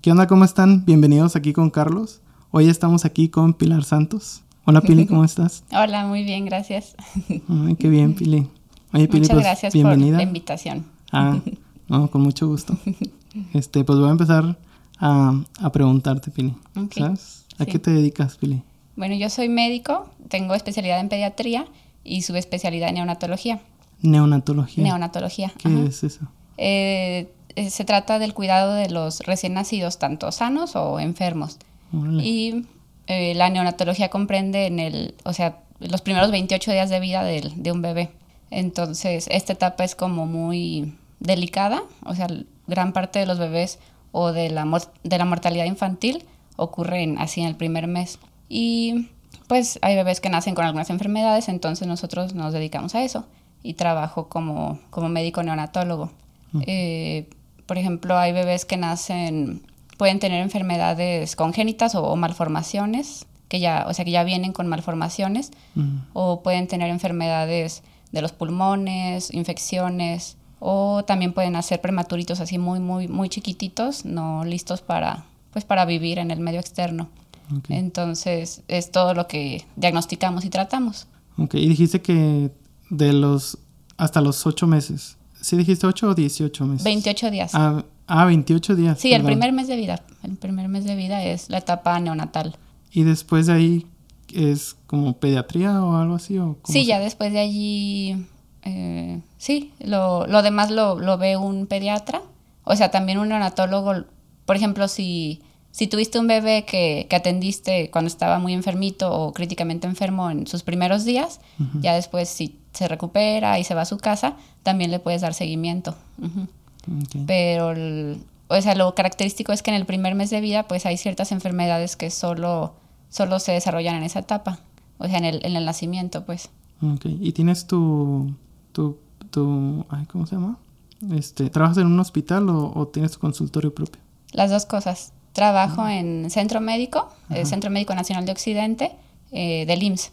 ¿Qué onda? ¿Cómo están? Bienvenidos aquí con Carlos. Hoy estamos aquí con Pilar Santos. Hola Pili, ¿cómo estás? Hola, muy bien, gracias. Ay, qué bien, Pili. Oye, Pili, Muchas pues, gracias bienvenida. por la invitación. Ah, no, con mucho gusto. Este, pues voy a empezar a, preguntarte, Pili. ¿Sabes? ¿A qué te dedicas, Pili? Bueno, yo soy médico, tengo especialidad en pediatría y subespecialidad en neonatología. Neonatología. Neonatología. ¿Qué es eso? Eh, eh, se trata del cuidado de los recién nacidos, tanto sanos o enfermos. Y eh, la neonatología comprende en el, o sea, los primeros 28 días de vida de, de, un bebé. Entonces, esta etapa es como muy delicada, o sea, gran parte de los bebés o de la, de la mortalidad infantil ocurren así en el primer mes. Y pues hay bebés que nacen con algunas enfermedades, entonces nosotros nos dedicamos a eso y trabajo como, como médico neonatólogo. Eh, por ejemplo, hay bebés que nacen, pueden tener enfermedades congénitas o, malformaciones, que ya, o sea, que ya vienen con malformaciones, o pueden tener enfermedades de los pulmones, infecciones, o también pueden nacer prematuritos así muy, muy, muy chiquititos, no listos para, pues, para vivir en el medio externo. Entonces, es todo lo que diagnosticamos y tratamos. Ok, y dijiste que de los hasta los ocho meses. ¿Sí dijiste 8 o 18 meses? 28 días. Ah, ah 28 días. Sí, el primer mes de vida. El primer mes de vida es la etapa neonatal. ¿Y después de ahí es como pediatría o algo así? O sí, ya después de allí, eh, sí, lo, lo demás lo, lo, ve un pediatra. O sea, también un neonatólogo, por ejemplo, si, si tuviste un bebé que, que atendiste cuando estaba muy enfermito o críticamente enfermo en sus primeros días, ya después si se recupera y se va a su casa, también le puedes dar seguimiento. Pero, o sea, lo característico es que en el primer mes de vida, pues hay ciertas enfermedades que solo, solo se desarrollan en esa etapa, o sea, en el, en el nacimiento, pues. Okay. ¿Y tienes tu, tu, tu ay, ¿cómo se llama? Este, ¿Trabajas en un hospital o, tienes tu consultorio propio? Las dos cosas. Trabajo en Centro Médico, el Centro Médico Nacional de Occidente, eh, del IMSS.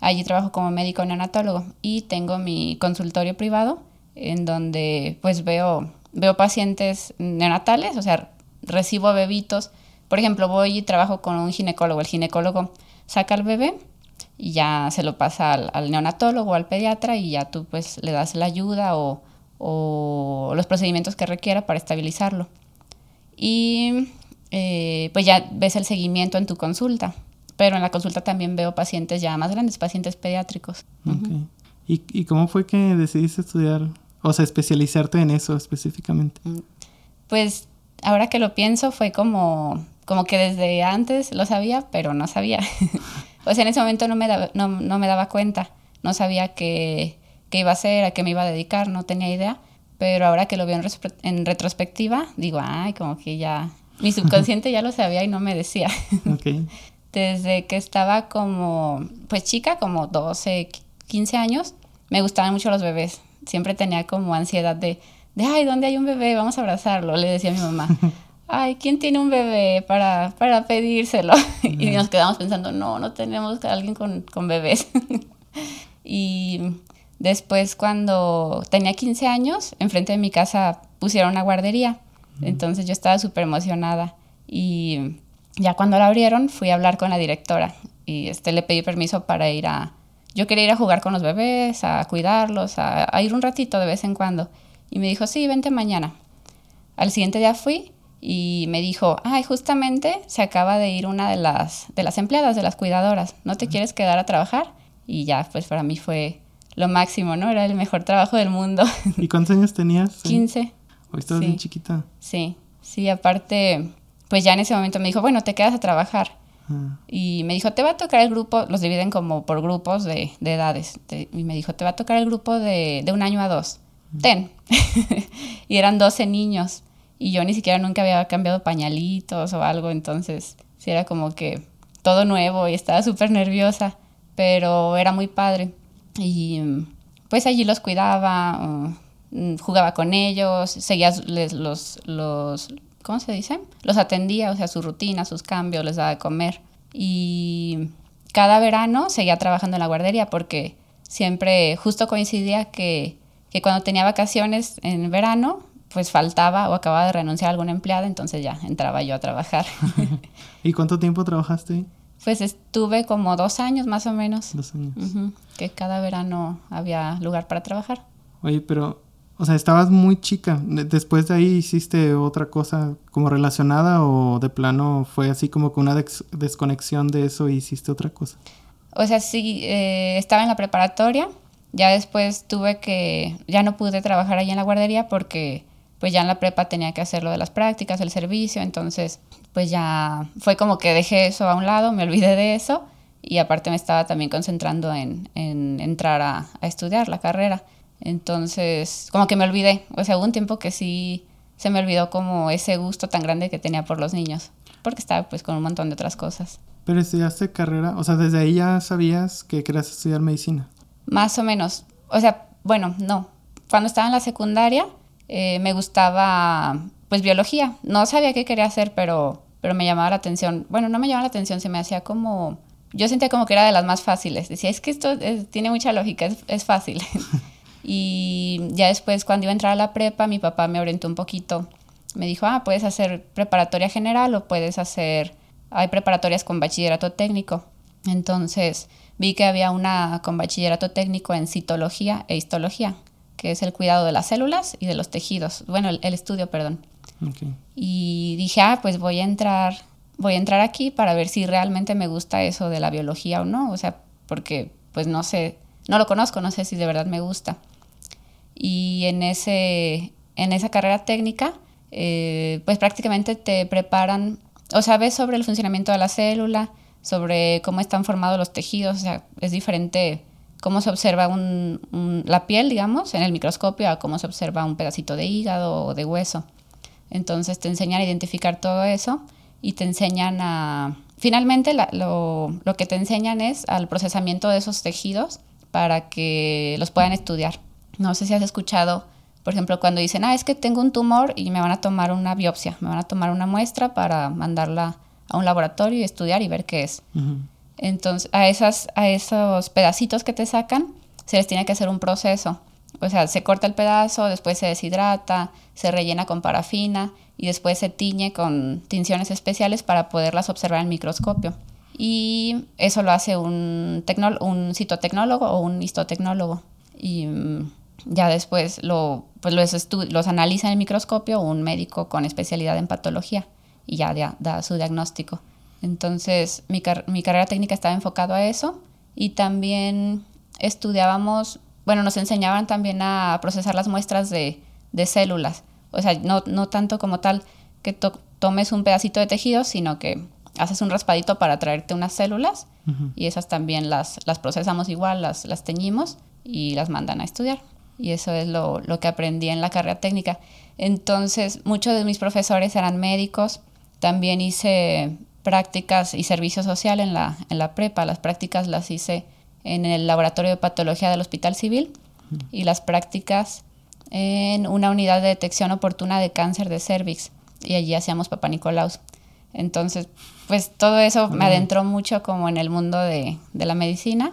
Allí trabajo como médico neonatólogo y tengo mi consultorio privado en donde pues veo, veo pacientes neonatales, o sea, recibo bebitos. Por ejemplo, voy y trabajo con un ginecólogo. El ginecólogo saca al bebé y ya se lo pasa al, neonatólogo o al pediatra y ya tú pues le das la ayuda o, o los procedimientos que requiera para estabilizarlo. Y eh, pues ya ves el seguimiento en tu consulta pero en la consulta también veo pacientes ya más grandes, pacientes pediátricos. ¿Y, ¿Y, cómo fue que decidiste estudiar, o sea, especializarte en eso específicamente? Mm, pues ahora que lo pienso fue como, como que desde antes lo sabía, pero no sabía. o sea, en ese momento no me, daba, no, no me daba cuenta, no sabía qué, qué, iba a hacer, a qué me iba a dedicar, no tenía idea, pero ahora que lo veo en, en retrospectiva, digo, ay, como que ya, mi subconsciente ya lo sabía y no me decía. Okay desde que estaba como, pues chica, como 12, 15 años, me gustaban mucho los bebés. Siempre tenía como ansiedad de, de ay, ¿dónde hay un bebé? Vamos a abrazarlo, le decía a mi mamá. Ay, ¿quién tiene un bebé para, para pedírselo? y nos quedamos pensando, no, no tenemos a alguien con, con bebés. y después cuando tenía 15 años, enfrente de mi casa pusieron una guardería. Entonces yo estaba súper emocionada. Y ya cuando la abrieron fui a hablar con la directora y este, le pedí permiso para ir a... Yo quería ir a jugar con los bebés, a cuidarlos, a, ir un ratito de vez en cuando. Y me dijo, sí, vente mañana. Al siguiente día fui y me dijo, ay, justamente se acaba de ir una de las, de las empleadas, de las cuidadoras. ¿No te quieres quedar a trabajar? Y ya, pues para mí fue lo máximo, ¿no? Era el mejor trabajo del mundo. ¿Y cuántos años tenías? 15. Hoy estabas bien chiquita. Sí, sí, aparte pues ya en ese momento me dijo, bueno, te quedas a trabajar. Ah. Y me dijo, te va a tocar el grupo, los dividen como por grupos de, edades. y me dijo, te va a tocar el grupo de, un año a dos. Mm. Ten. y eran 12 niños. Y yo ni siquiera nunca había cambiado pañalitos o algo, entonces sí era como que todo nuevo y estaba súper nerviosa, pero era muy padre. Y pues allí los cuidaba, mm, jugaba con ellos, seguía los, los, ¿cómo se dice? Los atendía, o sea, su rutina, sus cambios, les daba de comer. Y cada verano seguía trabajando en la guardería porque siempre justo coincidía que, que cuando tenía vacaciones en verano, pues faltaba o acababa de renunciar a alguna empleada, entonces ya entraba yo a trabajar. ¿Y cuánto tiempo trabajaste? Pues estuve como dos años más o menos. Dos años. que cada verano había lugar para trabajar. Oye, pero, o sea, estabas muy chica. Después de ahí hiciste otra cosa como relacionada o de plano fue así como que una desconexión de eso y hiciste otra cosa. O sea, sí, eh, estaba en la preparatoria. Ya después tuve que, ya no pude trabajar ahí en la guardería porque pues ya en la prepa tenía que hacer lo de las prácticas, el servicio, entonces pues ya fue como que dejé eso a un lado, me olvidé de eso y aparte me estaba también concentrando en, entrar a, estudiar la carrera. Entonces, como que me olvidé, o sea, hubo un tiempo que sí se me olvidó como ese gusto tan grande que tenía por los niños, porque estaba pues con un montón de otras cosas. Pero estudiaste carrera, o sea, desde ahí ya sabías que querías estudiar medicina. Más o menos, o sea, bueno, no. Cuando estaba en la secundaria eh, me gustaba pues biología. No sabía qué quería hacer, pero, pero me llamaba la atención. Bueno, no me llamaba la atención, se me hacía como... Yo sentía como que era de las más fáciles. Decía, es que esto tiene mucha lógica, es, es fácil. y ya después, cuando iba a entrar a la prepa, mi papá me orientó un poquito. Me dijo, ah, puedes hacer preparatoria general o puedes hacer... Hay preparatorias con bachillerato técnico. Entonces vi que había una con bachillerato técnico en citología e histología, que es el cuidado de las células y de los tejidos. Bueno, el, estudio, perdón. Y dije, ah, pues voy a entrar, voy a entrar aquí para ver si realmente me gusta eso de la biología o no. O sea, porque pues no sé, no lo conozco, no sé si de verdad me gusta. Y en, ese, en esa carrera técnica, eh, pues prácticamente te preparan, o sabes sobre el funcionamiento de la célula, sobre cómo están formados los tejidos, o sea, es diferente cómo se observa la piel, digamos, en el microscopio a cómo se observa un pedacito de hígado o de hueso. Entonces te enseñan a identificar todo eso y te enseñan a... Finalmente lo, lo que te enseñan es al procesamiento de esos tejidos para que los puedan estudiar. No sé si has escuchado, por ejemplo, cuando dicen, ah, es que tengo un tumor y me van a tomar una biopsia, me van a tomar una muestra para mandarla a un laboratorio y estudiar y ver qué es. Entonces, a, esas, a esos pedacitos que te sacan, se les tiene que hacer un proceso. O sea, se corta el pedazo, después se deshidrata, se rellena con parafina y después se tiñe con tinciones especiales para poderlas observar en microscopio. Y eso lo hace un, un citotecnólogo o un histotecnólogo. Y mm, ya después lo, pues los, los analiza en el microscopio un médico con especialidad en patología y ya da su diagnóstico. Entonces, mi, mi carrera técnica estaba enfocado a eso y también estudiábamos, bueno, nos enseñaban también a procesar las muestras de, de células. O sea, no, no, tanto como tal que tomes un pedacito de tejido, sino que haces un raspadito para traerte unas células y esas también las, las procesamos igual, las, las teñimos y las mandan a estudiar. Y eso es lo, lo que aprendí en la carrera técnica. Entonces, muchos de mis profesores eran médicos, también hice prácticas y servicio social en la, en la prepa. Las prácticas las hice en el laboratorio de patología del Hospital Civil y las prácticas en una unidad de detección oportuna de cáncer de cervix y allí hacíamos Papa Nicolaus. Entonces, pues todo eso me adentró mucho como en el mundo de, de la medicina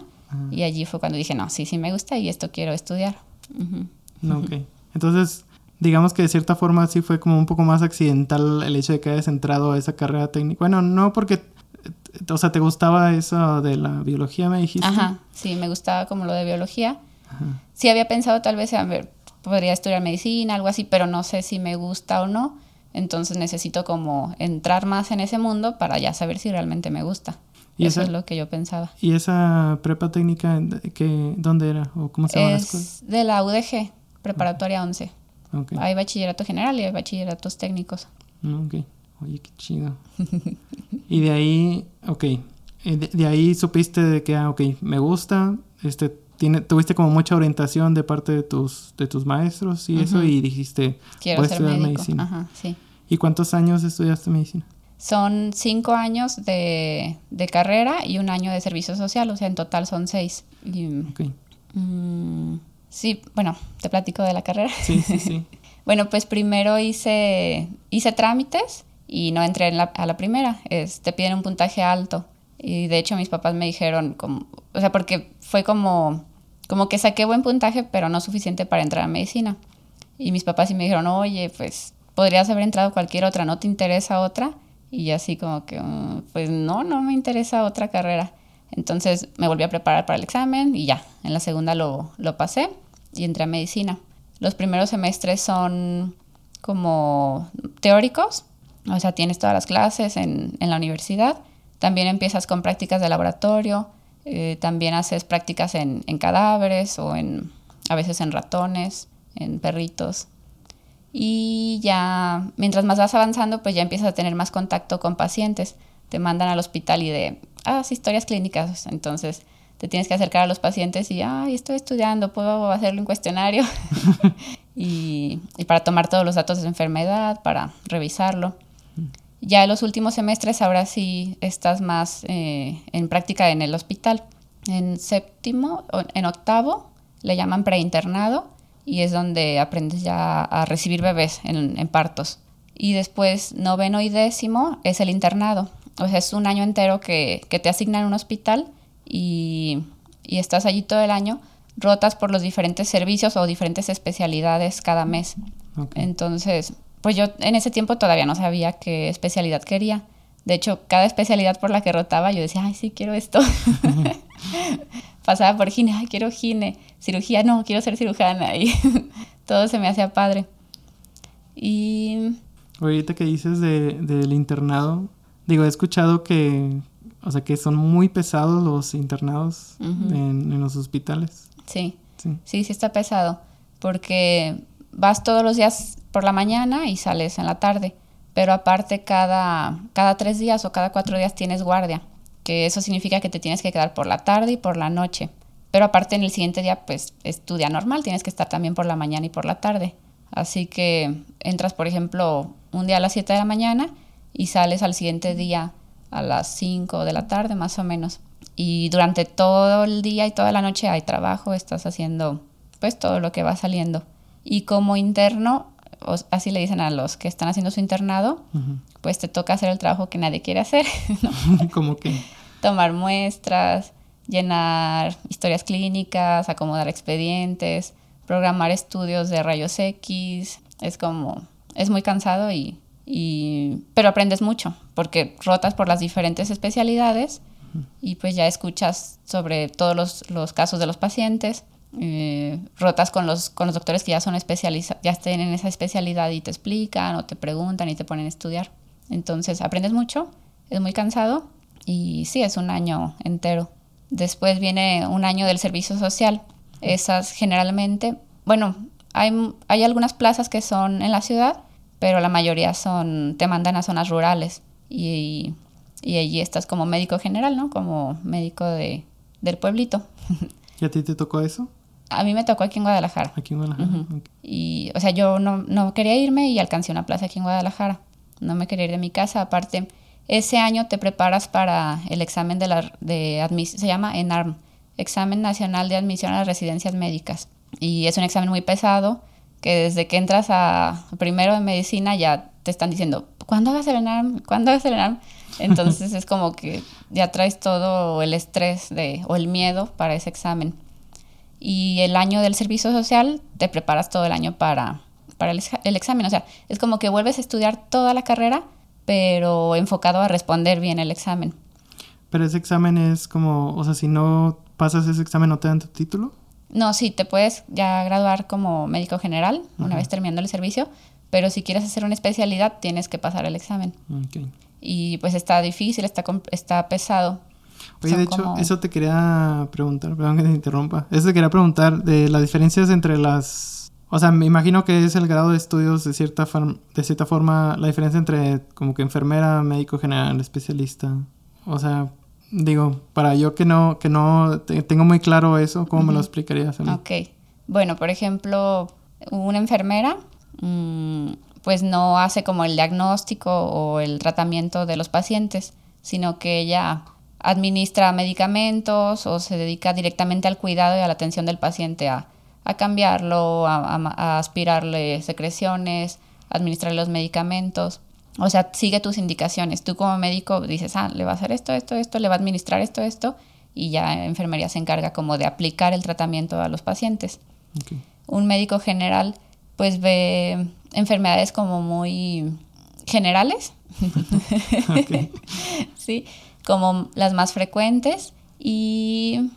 y allí fue cuando dije, no, sí, sí me gusta y esto quiero estudiar. Ok. Entonces, digamos que de cierta forma sí fue como un poco más accidental el hecho de que hayas entrado a esa carrera técnica. Bueno, no porque, o sea, ¿te gustaba eso de la biología, me dijiste? Ajá, sí, me gustaba como lo de biología. Ajá. Sí había pensado tal vez, a ver, podría estudiar medicina, algo así, pero no sé si me gusta o no. Entonces necesito como entrar más en ese mundo para ya saber si realmente me gusta. Y eso es lo que yo pensaba. ¿Y esa prepa técnica, que, dónde era? ¿O cómo se llama la escuela? de la UDG, preparatoria 11. Hay bachillerato general y hay bachilleratos técnicos. Ok. Oye, qué chido. y de ahí, ok. De, ahí supiste de que, ah, ok, me gusta, este, tiene, tuviste como mucha orientación de parte de tus, de tus maestros y eso, y dijiste, Quiero ser estudiar medicina. Ajá, sí. ¿Y cuántos años estudiaste medicina? Son cinco años de, de, carrera y un año de servicio social, o sea, en total son seis. ok. Mm, Sí, bueno, te platico de la carrera. Sí, sí, sí. bueno, pues primero hice, hice trámites y no entré a la primera. Es, te piden un puntaje alto. Y de hecho mis papás me dijeron, como, o sea, porque fue como, como que saqué buen puntaje, pero no suficiente para entrar a medicina. Y mis papás sí me dijeron, oye, pues podrías haber entrado cualquier otra, ¿no te interesa otra? Y así como que, mm, pues no, no me interesa otra carrera. Entonces me volví a preparar para el examen y ya, en la segunda lo, lo pasé y entré a medicina. Los primeros semestres son como teóricos, o sea, tienes todas las clases en, en la universidad. También empiezas con prácticas de laboratorio, eh, también haces prácticas en, en, cadáveres o en, a veces en ratones, en perritos. Y ya, mientras más vas avanzando, pues ya empiezas a tener más contacto con pacientes. Te mandan al hospital y de, ah, historias clínicas. Entonces, te tienes que acercar a los pacientes y, ay, estoy estudiando, puedo hacerle un cuestionario. y, y, para tomar todos los datos de enfermedad, para revisarlo. Ya en los últimos semestres, ahora sí estás más eh, en práctica en el hospital. En séptimo, en octavo, le llaman preinternado y es donde aprendes ya a recibir bebés en, en, partos. Y después, noveno y décimo, es el internado. O sea, es un año entero que, que te asignan un hospital y, y, estás allí todo el año. Rotas por los diferentes servicios o diferentes especialidades cada mes. Okay. Entonces, pues yo en ese tiempo todavía no sabía qué especialidad quería. De hecho, cada especialidad por la que rotaba, yo decía, ay, sí, quiero esto. Pasaba por gine, ay, quiero gine. Cirugía, no, quiero ser cirujana. Y todo se me hacía padre. Y... Ahorita que dices de, del internado, digo, he escuchado que, o sea, que son muy pesados los internados uh -huh. en, en, los hospitales. Sí. sí, sí, sí está pesado. Porque vas todos los días por la mañana y sales en la tarde. Pero aparte cada, cada tres días o cada cuatro días tienes guardia, que eso significa que te tienes que quedar por la tarde y por la noche. Pero aparte en el siguiente día pues es tu día normal, tienes que estar también por la mañana y por la tarde. Así que entras, por ejemplo, un día a las 7 de la mañana y sales al siguiente día a las 5 de la tarde más o menos. Y durante todo el día y toda la noche hay trabajo, estás haciendo pues todo lo que va saliendo. Y como interno, así le dicen a los que están haciendo su internado. Pues te toca hacer el trabajo que nadie quiere hacer. ¿no? ¿Cómo que? Tomar muestras, llenar historias clínicas, acomodar expedientes, programar estudios de rayos X. Es como, es muy cansado y, y pero aprendes mucho porque rotas por las diferentes especialidades uh -huh. y pues ya escuchas sobre todos los, los casos de los pacientes eh, rotas con los, con los doctores que ya son especializados, ya estén en esa especialidad y te explican o te preguntan y te ponen a estudiar. Entonces aprendes mucho, es muy cansado y sí, es un año entero. Después viene un año del servicio social. Esas generalmente, bueno, hay, hay algunas plazas que son en la ciudad, pero la mayoría son, te mandan a zonas rurales y, y allí estás como médico general, ¿no? Como médico de, del pueblito. ¿Y a ti te tocó eso? A mí me tocó aquí en Guadalajara. Aquí en Guadalajara. Uh -huh. okay. Y, o sea, yo no, no, quería irme y alcancé una plaza aquí en Guadalajara. No me quería ir de mi casa. Aparte, ese año te preparas para el examen de la de admisión, se llama ENARM, Examen Nacional de Admisión a las Residencias Médicas. Y es un examen muy pesado que desde que entras a primero de medicina ya te están diciendo, ¿cuándo hagas el ENARM? ¿Cuándo hagas el ENARM? Entonces es como que ya traes todo el estrés de, o el miedo para ese examen y el año del servicio social te preparas todo el año para, para el, el, examen. O sea, es como que vuelves a estudiar toda la carrera, pero enfocado a responder bien el examen. Pero ese examen es como, o sea, si no pasas ese examen, ¿no te dan tu título? No, sí, te puedes ya graduar como médico general -huh. una vez terminando el servicio, pero si quieres hacer una especialidad, tienes que pasar el examen. Okay. Y pues está difícil, está, está pesado, Oye, de hecho, como... eso te quería preguntar, perdón que te interrumpa. Eso te quería preguntar de las diferencias entre las... O sea, me imagino que es el grado de estudios de cierta, de cierta forma, la diferencia entre como que enfermera, médico general, especialista. O sea, digo, para yo que no, que no tengo muy claro eso, ¿cómo uh -huh. me lo explicarías a mí? Ok. Bueno, por ejemplo, una enfermera, mmm, pues no hace como el diagnóstico o el tratamiento de los pacientes, sino que ella administra medicamentos o se dedica directamente al cuidado y a la atención del paciente, a, a cambiarlo, a, a, a, aspirarle secreciones, administrarle los medicamentos. O sea, sigue tus indicaciones. Tú como médico dices, ah, le va a hacer esto, esto, esto, le va a administrar esto, esto, y ya enfermería se encarga como de aplicar el tratamiento a los pacientes. Okay. Un médico general pues ve enfermedades como muy generales, sí, como las más frecuentes y,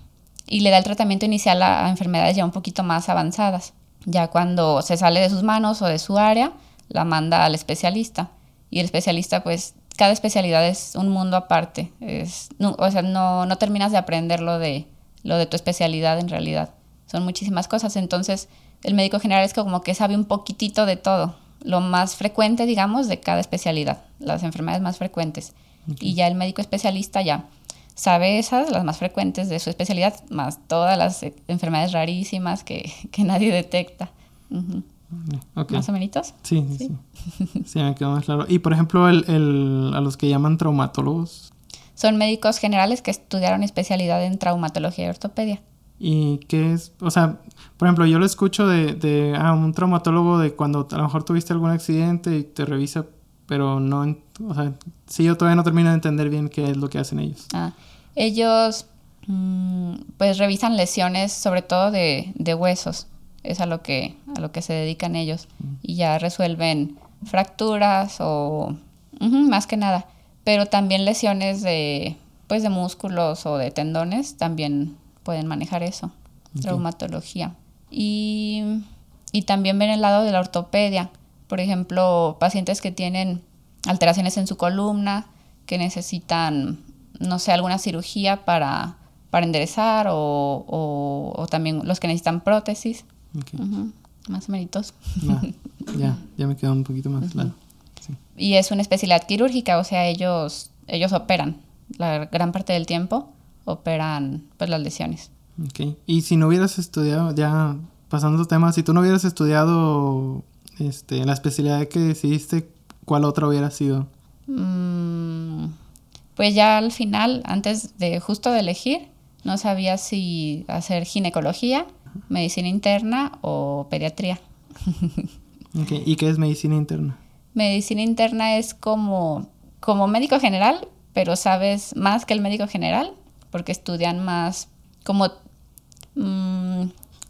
y, le da el tratamiento inicial a, enfermedades ya un poquito más avanzadas. Ya cuando se sale de sus manos o de su área, la manda al especialista. Y el especialista pues cada especialidad es un mundo aparte, es, o sea, no, no terminas de aprender lo de, lo de tu especialidad en realidad, son muchísimas cosas, entonces el médico general es como que sabe un poquitito de todo, lo más frecuente, digamos, de cada especialidad, las enfermedades más frecuentes. Y ya el médico especialista ya sabe esas, las más frecuentes de su especialidad, más todas las enfermedades rarísimas que, que nadie detecta. ¿Más o menos? Sí, sí, sí. me quedó más claro. Y por ejemplo, el, el, a los que llaman traumatólogos. Son médicos generales que estudiaron especialidad en traumatología y ortopedia. ¿Y qué es? O sea, por ejemplo, yo lo escucho de, de ah, un traumatólogo de cuando a lo mejor tuviste algún accidente y te revisa, pero no, o sea, sí yo todavía no termino de entender bien qué es lo que hacen ellos. Ah, ellos mm, pues revisan lesiones sobre todo de, de huesos es a lo que, a lo que se dedican ellos. Y ya resuelven fracturas o más que nada. Pero también lesiones de, pues de músculos o de tendones también pueden manejar eso, traumatología. Y, y también ven el lado de la ortopedia. Por ejemplo, pacientes que tienen alteraciones en su columna, que necesitan, no sé, alguna cirugía para, para enderezar o, o, también los que necesitan prótesis. Más o menos. ya, ya me quedó un poquito más claro. Y es una especialidad quirúrgica, o sea, ellos, ellos operan la gran parte del tiempo, operan pues las lesiones. Ok. Y si no hubieras estudiado, ya pasando temas, si tú no hubieras estudiado este, la especialidad que decidiste, ¿cuál otra hubiera sido? Mm, pues ya al final, antes de justo de elegir, no sabía si hacer ginecología medicina interna o pediatría. ¿Y qué es medicina interna? Medicina interna es como, como médico general, pero sabes más que el médico general, porque estudian más, como, mm,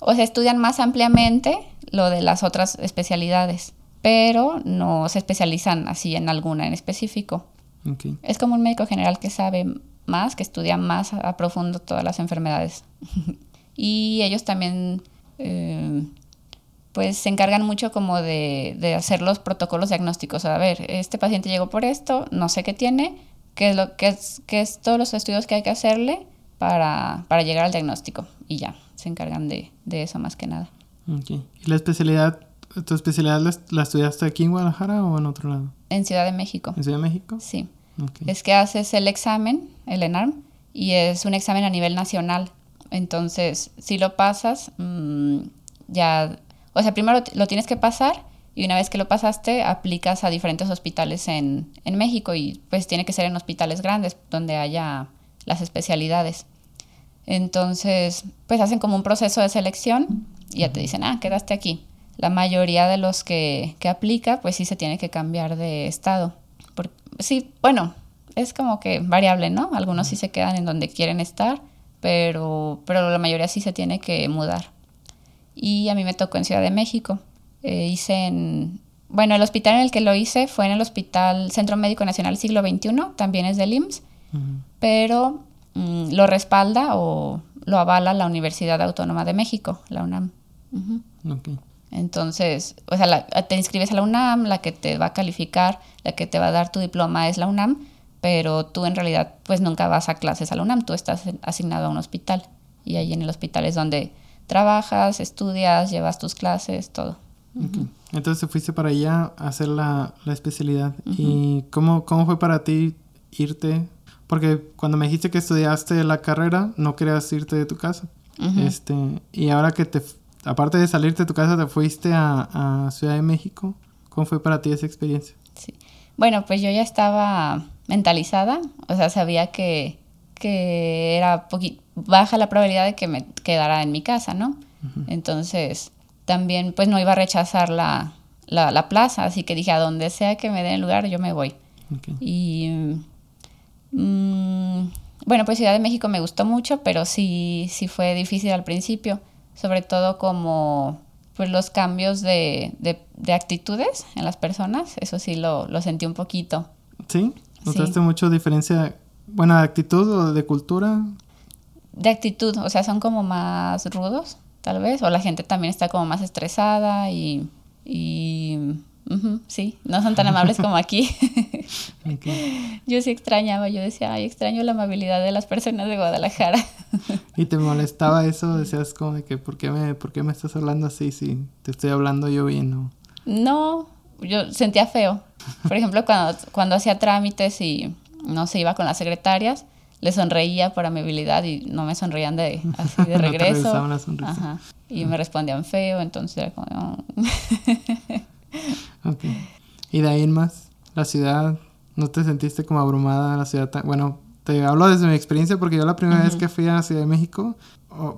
o sea, estudian más ampliamente lo de las otras especialidades, pero no se especializan así en alguna en específico. Es como un médico general que sabe más, que estudia más a profundo todas las enfermedades. y ellos también eh, pues se encargan mucho como de, hacer los protocolos diagnósticos. A ver, este paciente llegó por esto, no sé qué tiene, qué es, lo, qué es, qué es todos los estudios que hay que hacerle para, llegar al diagnóstico. Y ya, se encargan de, eso más que nada. ¿Y la especialidad, tu especialidad la, estudiaste aquí en Guadalajara o en otro lado? En Ciudad de México. ¿En Ciudad de México? Sí. Es que haces el examen, el ENARM, y es un examen a nivel nacional. Entonces, si lo pasas, mm, ya, o sea, primero lo tienes que pasar y una vez que lo pasaste, aplicas a diferentes hospitales en, en México y pues tiene que ser en hospitales grandes donde haya las especialidades. Entonces, pues hacen como un proceso de selección y ya te dicen, ah, quedaste aquí. La mayoría de los que, que aplica, pues sí se tiene que cambiar de estado. sí, bueno, es como que variable, ¿no? Algunos sí se quedan en donde quieren estar pero, pero la mayoría sí se tiene que mudar. Y a mí me tocó en Ciudad de México. Eh, hice en, bueno, el hospital en el que lo hice fue en el Hospital Centro Médico Nacional Siglo XXI, también es del IMSS, pero mm, lo respalda o lo avala la Universidad Autónoma de México, la UNAM. Entonces, o sea, te inscribes a la UNAM, la que te va a calificar, la que te va a dar tu diploma es la UNAM, pero tú en realidad pues nunca vas a clases a la UNAM, tú estás asignado a un hospital y ahí en el hospital es donde trabajas, estudias, llevas tus clases, todo. Entonces fuiste para allá a hacer la, especialidad. ¿Y cómo, cómo fue para ti irte? Porque cuando me dijiste que estudiaste la carrera, no querías irte de tu casa. este, y ahora que te, aparte de salirte de tu casa, te fuiste a, a Ciudad de México. ¿Cómo fue para ti esa experiencia? Sí. Bueno, pues yo ya estaba mentalizada, o sea, sabía que, que era baja la probabilidad de que me quedara en mi casa, ¿no? Entonces, también pues no iba a rechazar la, la, plaza, así que dije, a donde sea que me den el lugar, yo me voy. Y mm, bueno, pues Ciudad de México me gustó mucho, pero sí, sí fue difícil al principio, sobre todo como pues los cambios de, de, actitudes en las personas, eso sí lo, lo sentí un poquito. ¿Sí? ¿Notaste mucho diferencia, buena de actitud o de cultura? De actitud, o sea, son como más rudos, tal vez, o la gente también está como más estresada y, y sí, no son tan amables como aquí. Yo sí extrañaba, yo decía, ay, extraño la amabilidad de las personas de Guadalajara. ¿Y te molestaba eso? Decías como de que, ¿por qué me, por qué me estás hablando así si te estoy hablando yo bien? No, no yo sentía feo. Por ejemplo, cuando, cuando hacía trámites y no se iba con las secretarias, le sonreía por amabilidad y no me sonreían de, así de regreso. Ajá. Y me respondían feo, entonces era como... Oh". ok. ¿Y de ahí en más? La ciudad, ¿no te sentiste como abrumada la ciudad? Bueno, te hablo desde mi experiencia porque yo la primera vez que fui a Ciudad de México,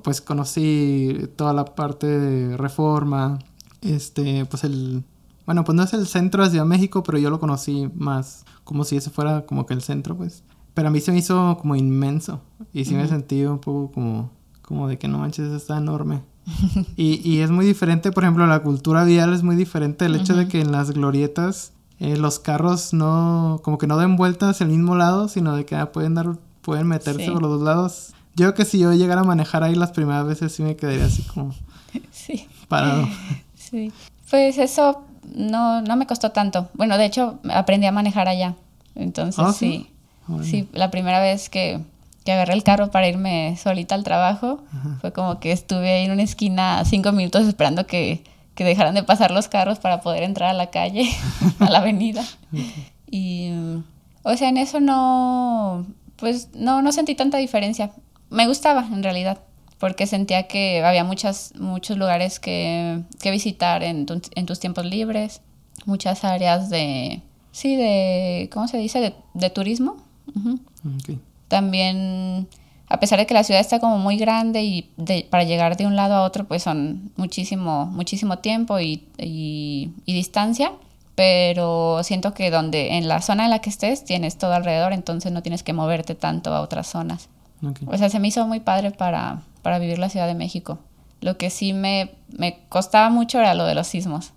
pues conocí toda la parte de reforma, este, pues el... Bueno, pues no es el centro de Ciudad de México, pero yo lo conocí más como si ese fuera como que el centro, pues. Pero a mí se me hizo como inmenso y sí me sentí un poco como, como de que no manches, está enorme. y, y, es muy diferente, por ejemplo, la cultura vial es muy diferente. El hecho de que en las glorietas eh, los carros no, como que no den vueltas el mismo lado, sino de que ah, pueden dar, pueden meterse por los dos lados. Yo que si yo llegara a manejar ahí las primeras veces sí me quedaría así como sí. parado. Sí. Pues eso no, no me costó tanto. Bueno, de hecho aprendí a manejar allá. Entonces ah, sí. Sí, la primera vez que que agarré el carro para irme solita al trabajo. Fue como que estuve ahí en una esquina cinco minutos esperando que, que, dejaran de pasar los carros para poder entrar a la calle, a la avenida. Y, o sea, en eso no, pues no, no sentí tanta diferencia. Me gustaba en realidad, porque sentía que había muchas, muchos lugares que, que visitar en, en, tus tiempos libres, muchas áreas de, sí, de, ¿cómo se dice? De, de turismo. También, a pesar de que la ciudad está como muy grande y para llegar de un lado a otro, pues son muchísimo, muchísimo tiempo y, y, distancia, pero siento que donde, en la zona en la que estés, tienes todo alrededor, entonces no tienes que moverte tanto a otras zonas. O sea, se me hizo muy padre para, para vivir la Ciudad de México. Lo que sí me, me costaba mucho era lo de los sismos.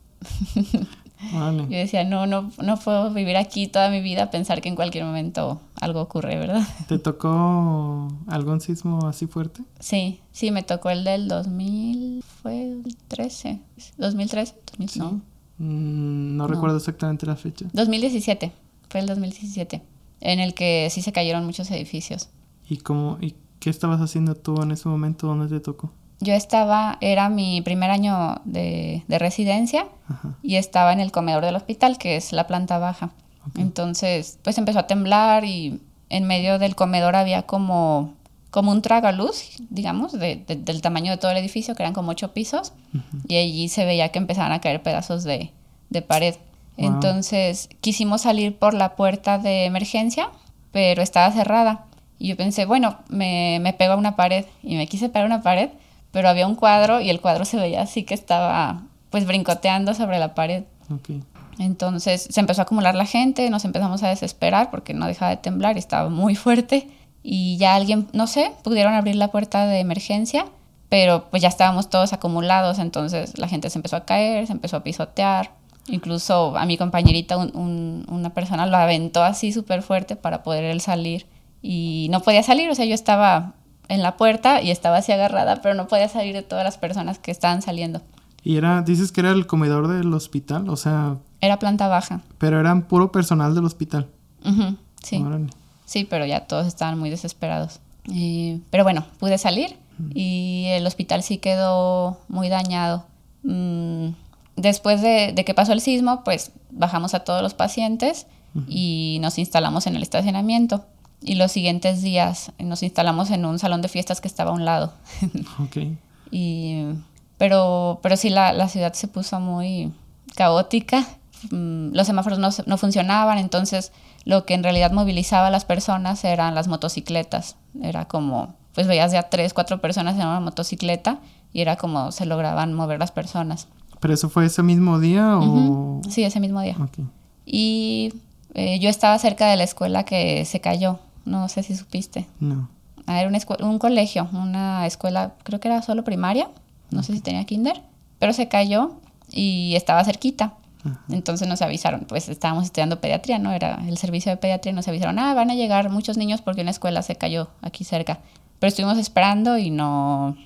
Yo decía, no, no, no puedo vivir aquí toda mi vida, pensar que en cualquier momento algo ocurre, ¿verdad? ¿Te tocó algún sismo así fuerte? Sí, sí, me tocó el del 2000, fue el 13, 2013, no. Mm, no, recuerdo exactamente la fecha. 2017, fue el 2017, en el que sí se cayeron muchos edificios. ¿Y cómo, y qué estabas haciendo tú en ese momento? ¿Dónde te tocó? Yo estaba, era mi primer año de, residencia y estaba en el comedor del hospital, que es la planta baja. Entonces, pues empezó a temblar y en medio del comedor había como, como un tragaluz, digamos, de, del tamaño de todo el edificio, que eran como ocho pisos, y allí se veía que empezaban a caer pedazos de, pared. Entonces, quisimos salir por la puerta de emergencia, pero estaba cerrada. Y yo pensé, bueno, me, me pego a una pared. Y me quise pegar a una pared, pero había un cuadro y el cuadro se veía así que estaba pues brincoteando sobre la pared. Entonces se empezó a acumular la gente, nos empezamos a desesperar porque no dejaba de temblar y estaba muy fuerte y ya alguien, no sé, pudieron abrir la puerta de emergencia, pero pues ya estábamos todos acumulados, entonces la gente se empezó a caer, se empezó a pisotear. Incluso a mi compañerita una persona lo aventó así súper fuerte para poder él salir y no podía salir, o sea, yo estaba en la puerta y estaba así agarrada, pero no podía salir de todas las personas que estaban saliendo. ¿Y era, dices que era el comedor del hospital? O sea... Era planta baja. Pero eran puro personal del hospital. sí. Sí, pero ya todos estaban muy desesperados. pero bueno, pude salir y el hospital sí quedó muy dañado. Mm, después de, que pasó el sismo, pues bajamos a todos los pacientes y nos instalamos en el estacionamiento y los siguientes días nos instalamos en un salón de fiestas que estaba a un lado. Ok. y, pero, pero sí, la, la, ciudad se puso muy caótica. Mm, los semáforos no, no, funcionaban, entonces lo que en realidad movilizaba a las personas eran las motocicletas. Era como, pues veías ya tres, cuatro personas en una motocicleta y era como se lograban mover las personas. ¿Pero eso fue ese mismo día o...? Sí, ese mismo día. Okay. Y eh, yo estaba cerca de la escuela que se cayó. No sé si supiste. No. Ah, era un colegio, una escuela, creo que era solo primaria, no sé si tenía kinder. pero se cayó y estaba cerquita. Entonces nos avisaron, pues estábamos estudiando pediatría, ¿no? Era el servicio de pediatría, nos avisaron, ah, van a llegar muchos niños porque una escuela se cayó aquí cerca. Pero estuvimos esperando y no,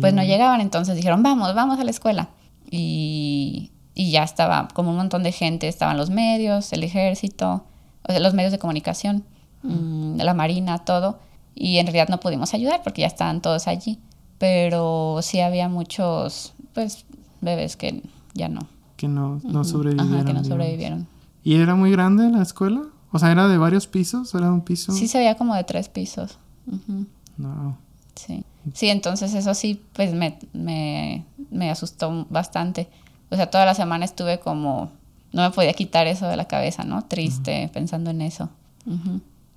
pues no llegaban, entonces dijeron, vamos, vamos a la escuela. Y, y ya estaba como un montón de gente, estaban los medios, el ejército, o sea, los medios de comunicación, mm, la marina, todo. Y en realidad no pudimos ayudar porque ya estaban todos allí. Pero sí había muchos, pues, bebés que ya no. Que no, no sobrevivieron. Ajá, que no sobrevivieron. ¿Y era muy grande la escuela? O sea, ¿era de varios pisos? ¿Era un piso? Sí, se veía como de tres pisos. No. Sí. Sí, entonces eso sí, pues me, me, me asustó bastante. O sea, toda la semana estuve como, no me podía quitar eso de la cabeza, ¿no? Triste, pensando en eso.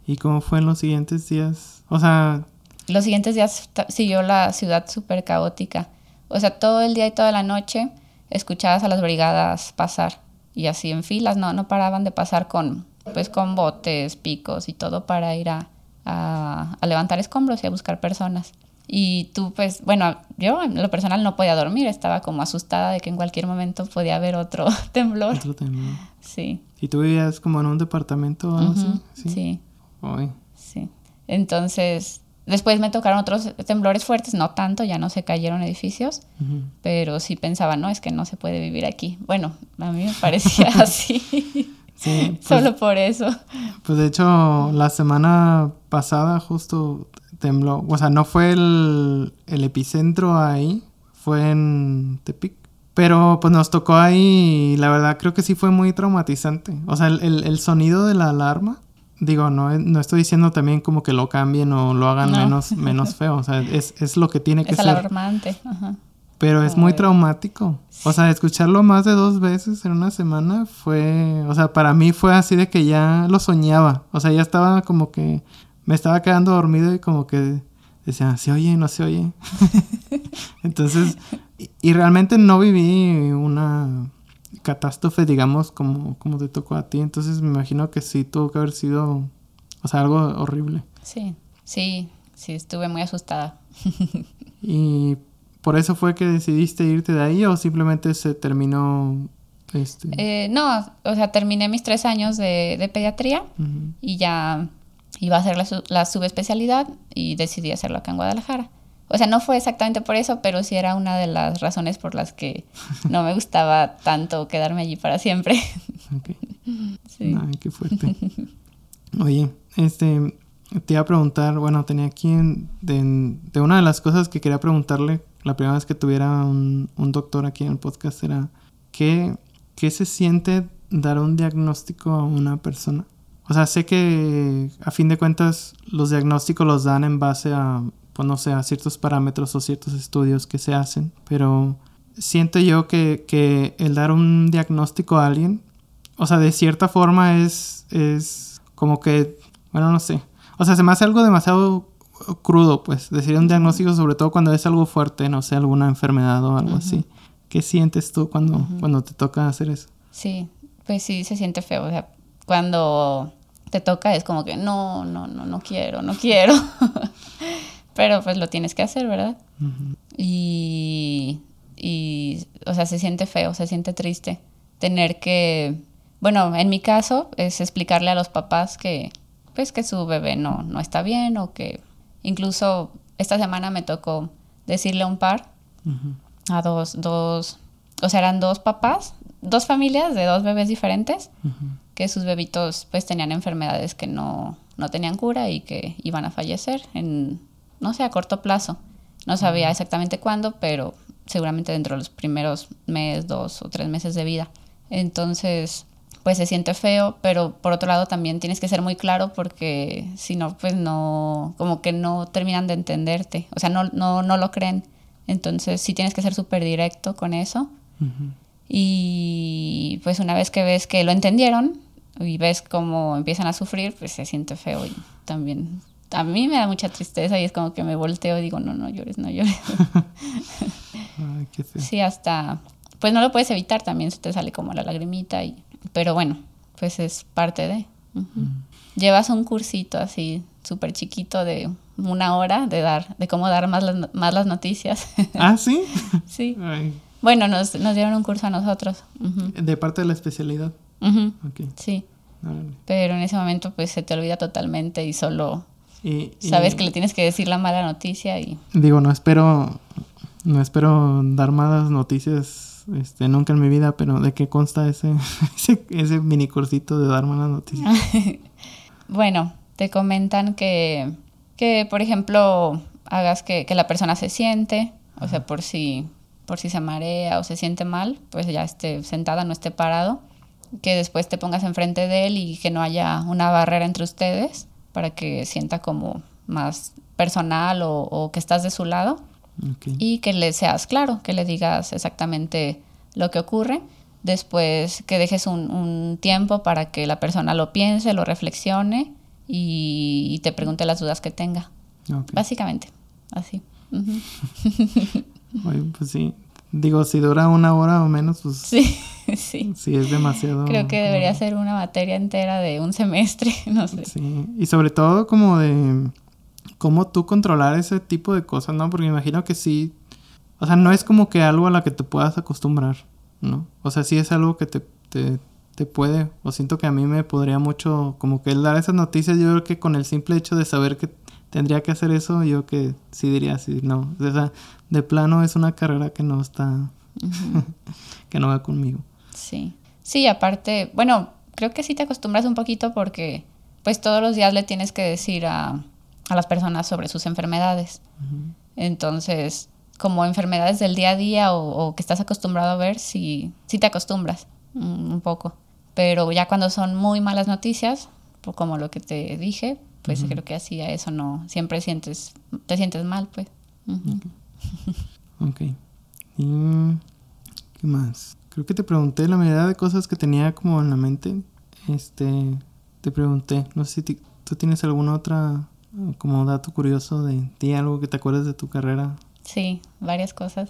¿Y cómo fue en los siguientes días? O sea... Los siguientes días siguió la ciudad súper caótica. O sea, todo el día y toda la noche escuchabas a las brigadas pasar. Y así en filas, no, no paraban de pasar con, pues, con botes, picos y todo para ir a, a, levantar escombros y a buscar personas. Y tú, pues, bueno, yo en lo personal no podía dormir, estaba como asustada de que en cualquier momento podía haber otro temblor. Otro temblor. Sí. ¿Y tú vivías como en un departamento o algo así? Sí. Sí. Sí. Entonces, después me tocaron otros temblores fuertes, no tanto, ya no se cayeron edificios, pero sí pensaba, no, es que no se puede vivir aquí. Bueno, a mí me parecía así. Sí, pues Solo por eso. Pues de hecho, la semana pasada justo tembló. O sea, no fue el, epicentro ahí, fue en Tepic. Pero pues nos tocó ahí y la verdad creo que sí fue muy traumatizante. O sea, el, sonido de la alarma, digo, no, no estoy diciendo también como que lo cambien o lo hagan menos, menos feo. O sea, es, lo que tiene que ser. Es alarmante. Ajá. Pero es muy traumático. O sea, escucharlo más de dos veces en una semana fue, o sea, para mí fue así de que ya lo soñaba. O sea, ya estaba como que me estaba quedando dormido y como que decía, ¿se oye? ¿No se oye? Entonces, y, realmente no viví una catástrofe, digamos, como, como te tocó a ti. Entonces me imagino que sí tuvo que haber sido, o sea, algo horrible. Sí, sí, sí, estuve muy asustada. y ¿Por eso fue que decidiste irte de ahí o simplemente se terminó? Este? Eh, no, o sea, terminé mis tres años de, pediatría y ya iba a hacer la, subespecialidad y decidí hacerlo acá en Guadalajara. O sea, no fue exactamente por eso, pero sí era una de las razones por las que no me gustaba tanto quedarme allí para siempre. Sí. Ay, qué fuerte. Oye, este, te iba a preguntar, bueno, tenía aquí de, de, una de las cosas que quería preguntarle la primera vez que tuviera un, doctor aquí en el podcast era, ¿qué, ¿qué se siente dar un diagnóstico a una persona? O sea, sé que a fin de cuentas los diagnósticos los dan en base a, pues no sé, a ciertos parámetros o ciertos estudios que se hacen, pero siento yo que, que el dar un diagnóstico a alguien, o sea, de cierta forma es, es como que, bueno, no sé, o sea, se me hace algo demasiado crudo, pues, decir un diagnóstico, sobre todo cuando es algo fuerte, no sé, alguna enfermedad o algo así. ¿Qué sientes tú cuando, cuando te toca hacer eso? Sí, pues sí, se siente feo. O sea, cuando te toca es como que no, no, no, no quiero, no quiero. Pero pues lo tienes que hacer, ¿verdad? y, y, o sea, se siente feo, se siente triste. Tener que, bueno, en mi caso es explicarle a los papás que, pues que su bebé no, no está bien o que Incluso esta semana me tocó decirle a un par, a dos, dos, o sea, eran dos papás, dos familias de dos bebés diferentes, que sus bebitos pues tenían enfermedades que no, no tenían cura y que iban a fallecer en, no sé, a corto plazo. No sabía exactamente cuándo, pero seguramente dentro de los primeros meses, dos o tres meses de vida. Entonces, pues se siente feo, pero por otro lado también tienes que ser muy claro porque si no, pues no, como que no terminan de entenderte, o sea, no, no, no lo creen. Entonces sí tienes que ser súper directo con eso. Y pues una vez que ves que lo entendieron y ves cómo empiezan a sufrir, pues se siente feo y también a mí me da mucha tristeza y es como que me volteo y digo, no, no llores, no llores. Ay, qué sí, hasta, pues no lo puedes evitar, también se te sale como la lagrimita y pero bueno, pues es parte de. Llevas un cursito así súper chiquito de una hora de dar, de cómo dar más las, más las noticias. ¿Ah, sí? sí. Bueno, nos, dieron un curso a nosotros. De parte de la especialidad. Sí. Pero en ese momento pues se te olvida totalmente y solo sabes que le tienes que decir la mala noticia y... Digo, no espero, no espero dar malas noticias este, nunca en mi vida, pero ¿de qué consta ese, ese, ese mini cursito de dar malas noticias? bueno, te comentan que, que por ejemplo, hagas que, que la persona se siente, o sea, por si por si se marea o se siente mal, pues ya esté sentada, no esté parado, que después te pongas enfrente de él y que no haya una barrera entre ustedes para que sienta como más personal o, que estás de su lado y que le seas claro, que le digas exactamente lo que ocurre. Después que dejes un, tiempo para que la persona lo piense, lo reflexione y, te pregunte las dudas que tenga. Básicamente, así. pues sí. Digo, si dura una hora o menos, pues. Sí, sí. Sí, es demasiado. Creo que debería ser una materia entera de un semestre, no sé. Sí, y sobre todo como de cómo tú controlar ese tipo de cosas, ¿no? Porque me imagino que sí. O sea, no es como que algo a la que te puedas acostumbrar, ¿no? O sea, sí es algo que te, te, te puede, o siento que a mí me podría mucho, como que el dar esas noticias, yo creo que con el simple hecho de saber que tendría que hacer eso, yo que sí diría sí, no. O sea, de plano es una carrera que no está, que no va conmigo. Sí. Sí, aparte, bueno, creo que sí te acostumbras un poquito porque pues todos los días le tienes que decir a, a las personas sobre sus enfermedades. Entonces, como enfermedades del día a día o, que estás acostumbrado a ver, sí, sí te acostumbras un poco. Pero ya cuando son muy malas noticias, como lo que te dije, pues creo que así a eso no, siempre sientes, te sientes mal, pues. ok. ¿Y qué más? Creo que te pregunté la mayoría de cosas que tenía como en la mente. Este, te pregunté, no sé si tú tienes alguna otra como dato curioso de ti, algo que te acuerdas de tu carrera. Sí, varias cosas.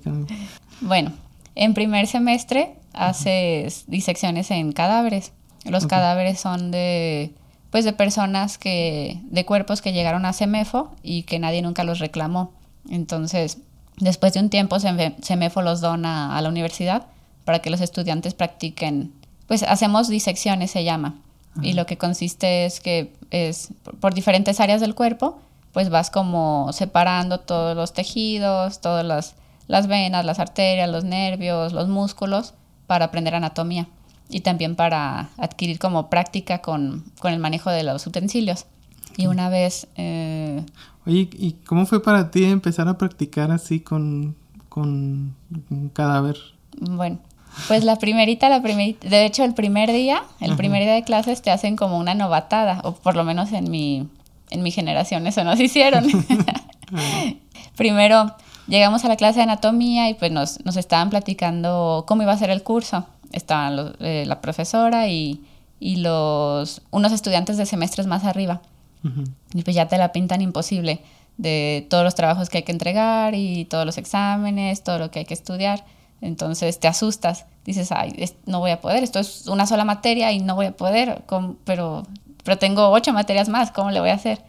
bueno, en primer semestre haces disecciones en cadáveres. Los cadáveres son de pues de personas que, de cuerpos que llegaron a CEMEFO y que nadie nunca los reclamó. Entonces, después de un tiempo, CEMEFO los dona a la universidad para que los estudiantes practiquen, pues hacemos disecciones, se llama. Y lo que consiste es que es por diferentes áreas del cuerpo, pues vas como separando todos los tejidos, todas las, las venas, las arterias, los nervios, los músculos, para aprender anatomía y también para adquirir como práctica con, el manejo de los utensilios. Y una vez... Eh, Oye, ¿y cómo fue para ti empezar a practicar así con, con un cadáver? Bueno, pues la primerita, la primerita, de hecho el primer día, el primer día de clases te hacen como una novatada, o por lo menos en mi, en mi generación eso nos hicieron. Primero llegamos a la clase de anatomía y pues nos, nos estaban platicando cómo iba a ser el curso estaban eh, la profesora y, los, unos estudiantes de semestres más arriba. Y pues ya te la pintan imposible de todos los trabajos que hay que entregar y todos los exámenes, todo lo que hay que estudiar. Entonces te asustas, dices, ay, no voy a poder, esto es una sola materia y no voy a poder, pero, pero tengo ocho materias más, ¿cómo le voy a hacer?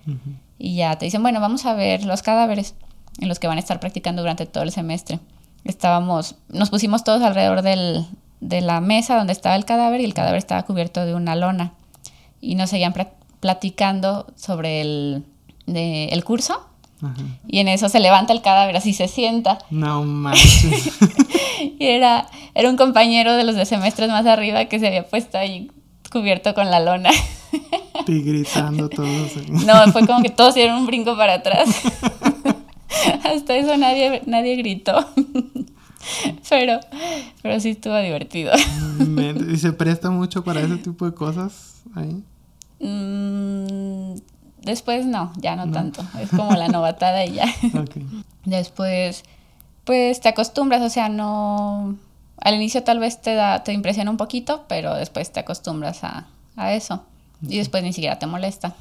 Y ya te dicen, bueno, vamos a ver los cadáveres en los que van a estar practicando durante todo el semestre. Estábamos, nos pusimos todos alrededor del, de la mesa donde estaba el cadáver y el cadáver estaba cubierto de una lona. Y nos seguían platicando sobre el, el curso. Y en eso se levanta el cadáver, así se sienta. No manches. y era, era un compañero de los de semestres más arriba que se había puesto ahí cubierto con la lona. y gritando todos. no, fue como que todos dieron un brinco para atrás. Hasta eso nadie, nadie gritó. pero, pero sí estuvo divertido. ¿Y se presta mucho para ese tipo de cosas ahí? Mm, después no, ya no, tanto. Es como la novatada y ya. Después, pues te acostumbras, o sea, no... Al inicio tal vez te da, te impresiona un poquito, pero después te acostumbras a, a eso. Y después ni siquiera te molesta.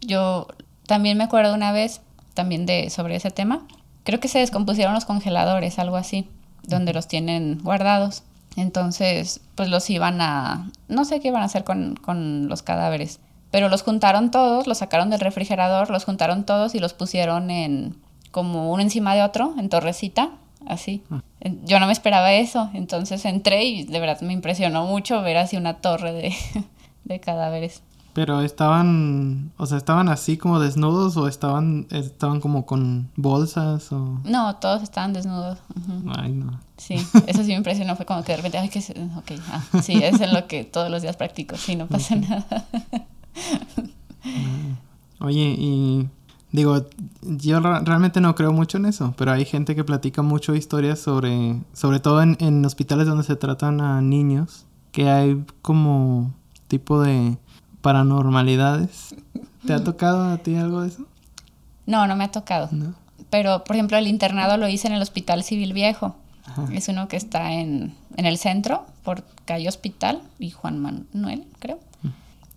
Yo también me acuerdo una vez, también de sobre ese tema, creo que se descompusieron los congeladores, algo así donde los tienen guardados. Entonces, pues los iban a, no sé qué iban a hacer con, con los cadáveres, pero los juntaron todos, los sacaron del refrigerador, los juntaron todos y los pusieron en como uno encima de otro, en torrecita, así. Ah. Yo no me esperaba eso, entonces entré y de verdad me impresionó mucho ver así una torre de, de cadáveres. Pero estaban, o sea, estaban así como desnudos o estaban, estaban como con bolsas o... No, todos estaban desnudos. Ay, no. Sí, eso sí me impresionó, fue como que de repente, ay, que, ok, ah, sí, eso es lo que todos los días practico, sí, no pasa nada. Oye, y digo, yo realmente no creo mucho en eso, pero hay gente que platica mucho historias sobre, sobre todo en, en hospitales donde se tratan a niños, que hay como tipo de paranormalidades. ¿Te ha tocado a ti algo de eso? No, no me ha tocado. Pero, por ejemplo, el internado lo hice en el Hospital Civil Viejo. Es uno que está en, en, el centro, por calle Hospital y Juan Manuel, creo. Mm.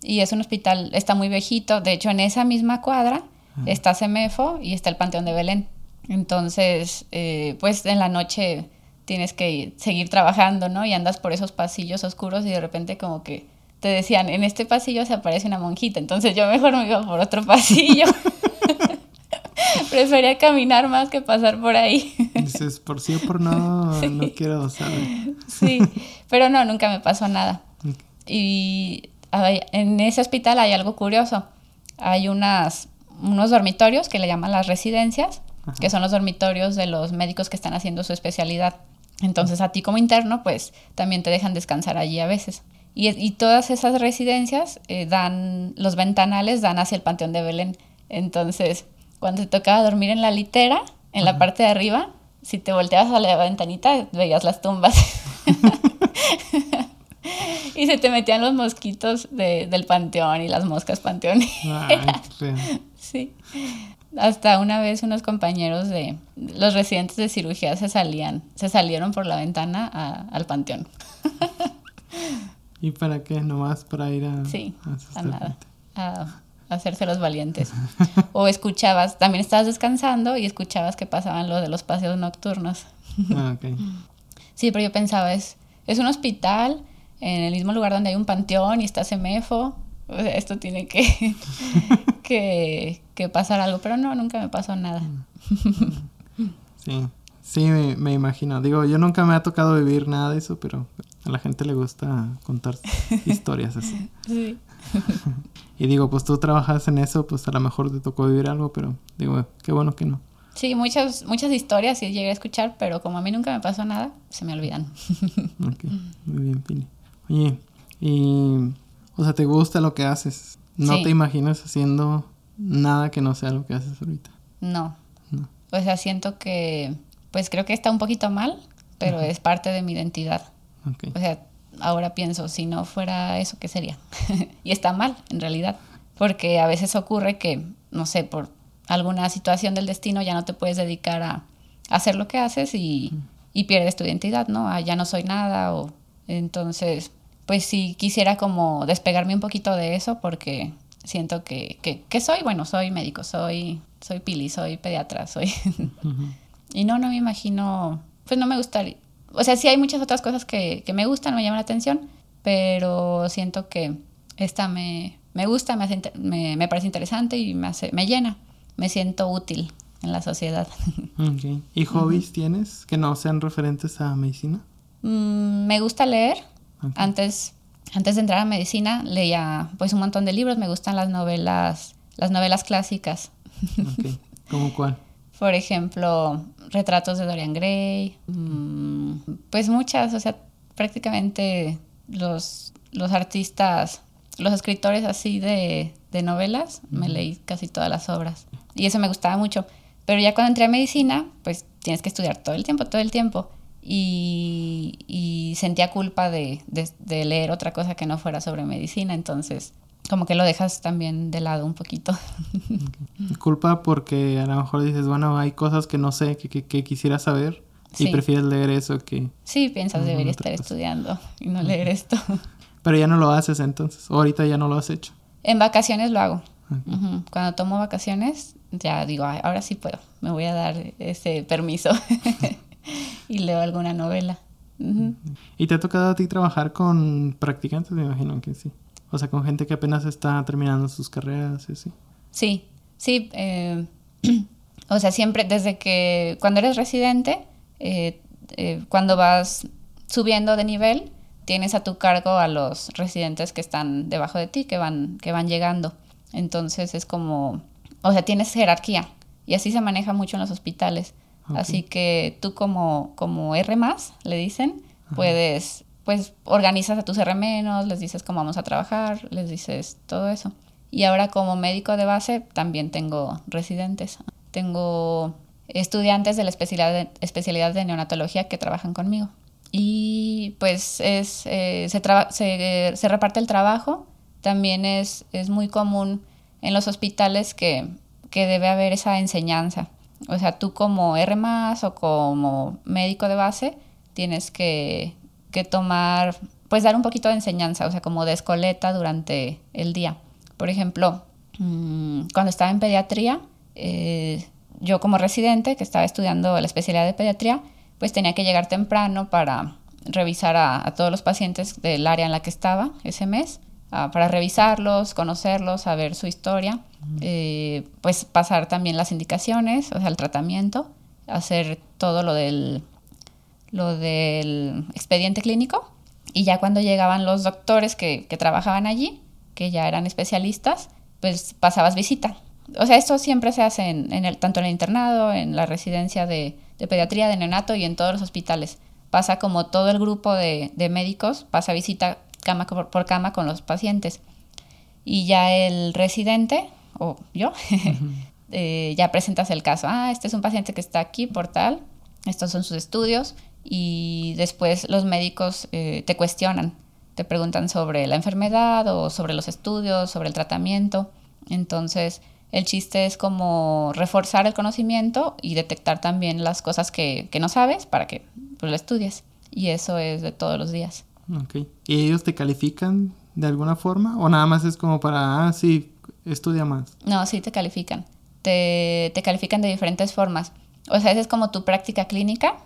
Y es un hospital, está muy viejito. De hecho, en esa misma cuadra está Semefo y está el Panteón de Belén. Entonces, eh, pues en la noche tienes que seguir trabajando, ¿no? Y andas por esos pasillos oscuros y de repente como que te decían, en este pasillo se aparece una monjita, entonces yo mejor me iba por otro pasillo. Prefería caminar más que pasar por ahí. Dices, por sí o por no, no quiero saber. Sí, pero no, nunca me pasó nada. Y en ese hospital hay algo curioso. Hay unas, unos dormitorios que le llaman las residencias, que son los dormitorios de los médicos que están haciendo su especialidad. Entonces a ti como interno, pues también te dejan descansar allí a veces. Y, todas esas residencias eh, dan, los ventanales dan hacia el Panteón de Belén. Entonces, cuando te tocaba dormir en la litera, en la parte de arriba, si te volteabas a la ventanita, veías las tumbas. y se te metían los mosquitos del panteón y las moscas panteón. sí. Hasta una vez unos compañeros de los residentes de cirugía se salían, se salieron por la ventana al panteón. ¿Y para qué? Nomás para ir a... Sí, a, nada. A, hacerse los valientes. o escuchabas, también estabas descansando y escuchabas que pasaban lo de los paseos nocturnos. ah, ok. Sí, pero yo pensaba, es, es un hospital en el mismo lugar donde hay un panteón y está Semefo. O sea, esto tiene que, que, que pasar algo, pero no, nunca me pasó nada. sí. Sí, me, imagino. Digo, yo nunca me ha tocado vivir nada de eso, pero a la gente le gusta contar historias así. Sí. y digo, pues tú trabajas en eso, pues a lo mejor te tocó vivir algo, pero digo, qué bueno que no. Sí, muchas, muchas historias sí llegué a escuchar, pero como a mí nunca me pasó nada, se me olvidan. ok, muy bien, Pini. Oye, y, o sea, ¿te gusta lo que haces? ¿No te imaginas haciendo nada que no sea lo que haces ahorita? No. no. O sea, siento que pues creo que está un poquito mal, pero es parte de mi identidad. O sea, ahora pienso, si no fuera eso, ¿qué sería? y está mal, en realidad, porque a veces ocurre que, no sé, por alguna situación del destino ya no te puedes dedicar a, hacer lo que haces y, y, pierdes tu identidad, ¿no? Ah, ya no soy nada o entonces, pues sí quisiera como despegarme un poquito de eso porque siento que, que, soy, bueno, soy médico, soy, soy pili, soy pediatra, soy... Y no, no me imagino, pues no me gustaría. O sea, sí hay muchas otras cosas que, que me gustan, me llaman la atención, pero siento que esta me, me gusta, me, me, me, parece interesante y me, hace, me llena. Me siento útil en la sociedad. Okay. ¿Y hobbies tienes que no sean referentes a medicina? Mm, me gusta leer. Antes, antes de entrar a medicina leía pues un montón de libros. Me gustan las novelas, las novelas clásicas. Okay. ¿Cómo cuál? Por ejemplo, retratos de Dorian Gray, mm, pues muchas, o sea, prácticamente los, los artistas, los escritores así de, de novelas, me leí casi todas las obras. Y eso me gustaba mucho. Pero ya cuando entré a medicina, pues tienes que estudiar todo el tiempo, todo el tiempo. Y, y sentía culpa de, de, de, leer otra cosa que no fuera sobre medicina, entonces como que lo dejas también de lado un poquito. Culpa porque a lo mejor dices, bueno, hay cosas que no sé, que, que, quisiera saber y prefieres leer eso que... Sí, piensas, debería estar estudiando y no leer esto. Pero ya no lo haces entonces, o ahorita ya no lo has hecho. En vacaciones lo hago. Cuando tomo vacaciones, ya digo, ahora sí puedo, me voy a dar ese permiso y leo alguna novela. ¿Y te ha tocado a ti trabajar con practicantes? Me imagino que sí. O sea, con gente que apenas está terminando sus carreras y así. Sí, sí. Eh, o sea, siempre, desde que cuando eres residente, eh, eh, cuando vas subiendo de nivel, tienes a tu cargo a los residentes que están debajo de ti, que van, que van llegando. Entonces es como, o sea, tienes jerarquía y así se maneja mucho en los hospitales. Así que tú como, como R más, le dicen, puedes, pues organizas a tus R menos, les dices cómo vamos a trabajar, les dices todo eso. Y ahora como médico de base también tengo residentes. Tengo estudiantes de la especialidad de, neonatología que trabajan conmigo. Y pues es, eh, se, reparte el trabajo. También es, muy común en los hospitales que, que, debe haber esa enseñanza. O sea, tú como R o como médico de base tienes que, que tomar, pues dar un poquito de enseñanza, o sea, como de escoleta durante el día. Por ejemplo, mm, cuando estaba en pediatría, eh, yo como residente que estaba estudiando la especialidad de pediatría, pues tenía que llegar temprano para revisar a, todos los pacientes del área en la que estaba ese mes, para revisarlos, conocerlos, saber su historia, eh, pues pasar también las indicaciones, o sea, el tratamiento, hacer todo lo del, lo del expediente clínico. Y ya cuando llegaban los doctores que, que trabajaban allí, que ya eran especialistas, pues pasabas visita o sea, esto siempre se hace en, el, tanto en el internado, en la residencia de, pediatría, de neonato y en todos los hospitales. Pasa como todo el grupo de, médicos, pasa visita cama por, cama con los pacientes. Y ya el residente, o yo, eh, ya presentas el caso. Ah, este es un paciente que está aquí por tal, estos son sus estudios, y después los médicos eh, te cuestionan, te preguntan sobre la enfermedad o sobre los estudios, sobre el tratamiento. Entonces, el chiste es como reforzar el conocimiento y detectar también las cosas que, no sabes para que pues, lo estudies. Y eso es de todos los días. Ok. ¿Y ellos te califican de alguna forma? ¿O nada más es como para, ah, sí, estudia más? No, sí te califican. Te, califican de diferentes formas. O sea, esa es como tu práctica clínica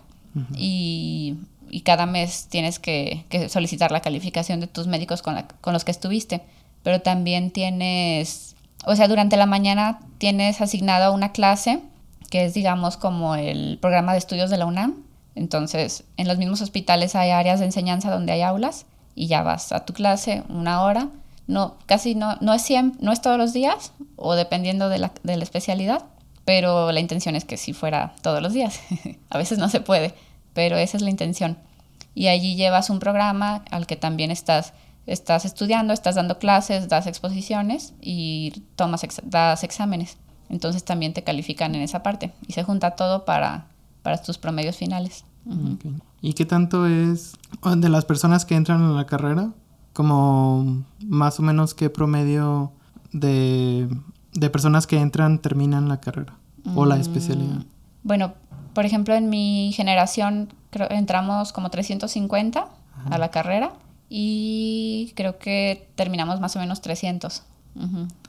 y, cada mes tienes que, solicitar la calificación de tus médicos con, con los que estuviste. Pero también tienes o sea, durante la mañana tienes asignado una clase que es, digamos, como el programa de estudios de la UNAM. Entonces, en los mismos hospitales hay áreas de enseñanza donde hay aulas y ya vas a tu clase una hora. No, casi no, no es siempre, no es todos los días o dependiendo de la, de la especialidad, pero la intención es que si fuera todos los días. a veces no se puede, pero esa es la intención. Y allí llevas un programa al que también estás estás estudiando, estás dando clases, das exposiciones y tomas das exámenes. Entonces también te califican en esa parte y se junta todo para, para tus promedios finales. ¿Y qué tanto es de las personas que entran en la carrera? Como más o menos qué promedio de, personas que entran terminan la carrera o la mm, especialidad. Bueno, por ejemplo, en mi generación entramos como 350 a la carrera y creo que terminamos más o menos 300.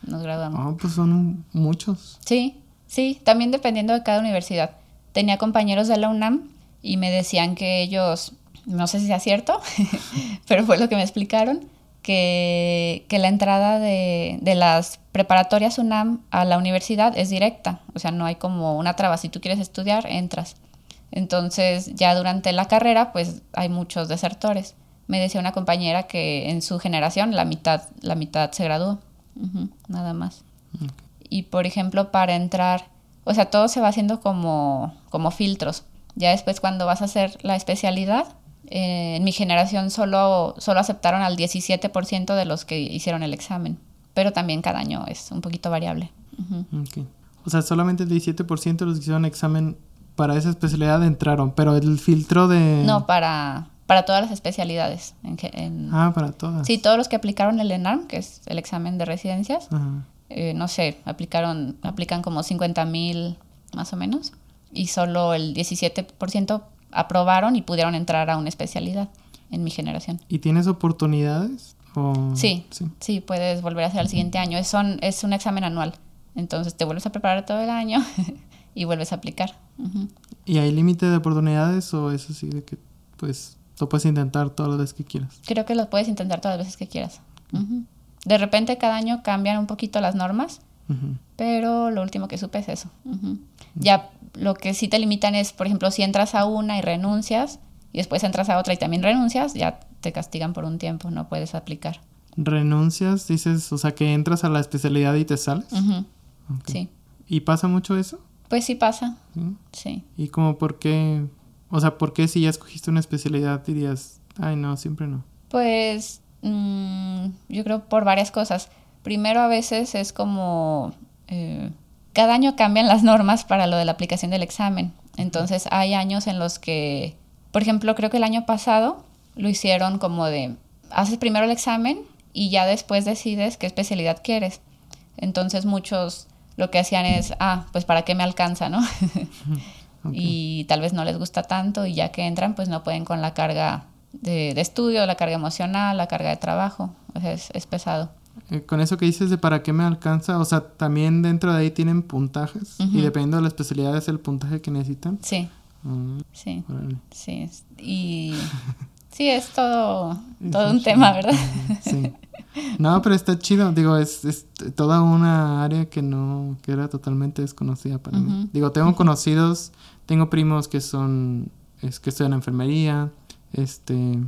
Nos graduamos. Ah, pues son muchos. Sí, sí, también dependiendo de cada universidad. Tenía compañeros de la UNAM y me decían que ellos, no sé si sea cierto, pero fue lo que me explicaron, que, que la entrada de, de, las preparatorias UNAM a la universidad es directa, o sea, no hay como una traba, si tú quieres estudiar, entras. Entonces, ya durante la carrera, pues hay muchos desertores me decía una compañera que en su generación la mitad, la mitad se graduó, nada más. Y por ejemplo, para entrar, o sea, todo se va haciendo como, como filtros. Ya después cuando vas a hacer la especialidad, eh, en mi generación solo, solo aceptaron al 17% de los que hicieron el examen, pero también cada año es un poquito variable. O sea, solamente el 17% de los que hicieron examen para esa especialidad entraron, pero el filtro de... No, para, para todas las especialidades. En, ah, para todas. Sí, todos los que aplicaron el ENARM, que es el examen de residencias, eh, no sé, aplicaron, aplican como 50 mil más o menos, y solo el 17% aprobaron y pudieron entrar a una especialidad en mi generación. ¿Y tienes oportunidades? Sí, sí, puedes volver a hacer el siguiente año. Es, es un examen anual, entonces te vuelves a preparar todo el año y vuelves a aplicar. ¿Y hay límite de oportunidades o es así de que pues lo puedes intentar todas las veces que quieras. Creo que lo puedes intentar todas las veces que quieras. De repente cada año cambian un poquito las normas, pero lo último que supe es eso. Ya lo que sí te limitan es, por ejemplo, si entras a una y renuncias y después entras a otra y también renuncias, ya te castigan por un tiempo, no puedes aplicar. ¿Renuncias? Dices, o sea, que entras a la especialidad y te sales. Sí. ¿Y pasa mucho eso? Pues sí pasa. Sí. ¿Y como por qué? O sea, ¿por qué si ya escogiste una especialidad dirías, ay, no, siempre no? Pues mm, yo creo por varias cosas. Primero, a veces es como. Eh, cada año cambian las normas para lo de la aplicación del examen. Entonces, hay años en los que. Por ejemplo, creo que el año pasado lo hicieron como de. Haces primero el examen y ya después decides qué especialidad quieres. Entonces muchos lo que hacían es, ah, pues para qué me alcanza, ¿no? Y tal vez no les gusta tanto y ya que entran, pues no pueden con la carga de, estudio, la carga emocional, la carga de trabajo. O sea, es, pesado. Eh, con eso que dices de para qué me alcanza, o sea, también dentro de ahí tienen puntajes y dependiendo de la especialidad es el puntaje que necesitan. Sí. Mm, sí. Sí. Y sí, es todo, todo un tema, ¿verdad? sí. No, pero está chido. Digo, es, es, toda una área que no, que era totalmente desconocida para mí. Digo, tengo conocidos, tengo primos que son, es que estudian enfermería, este,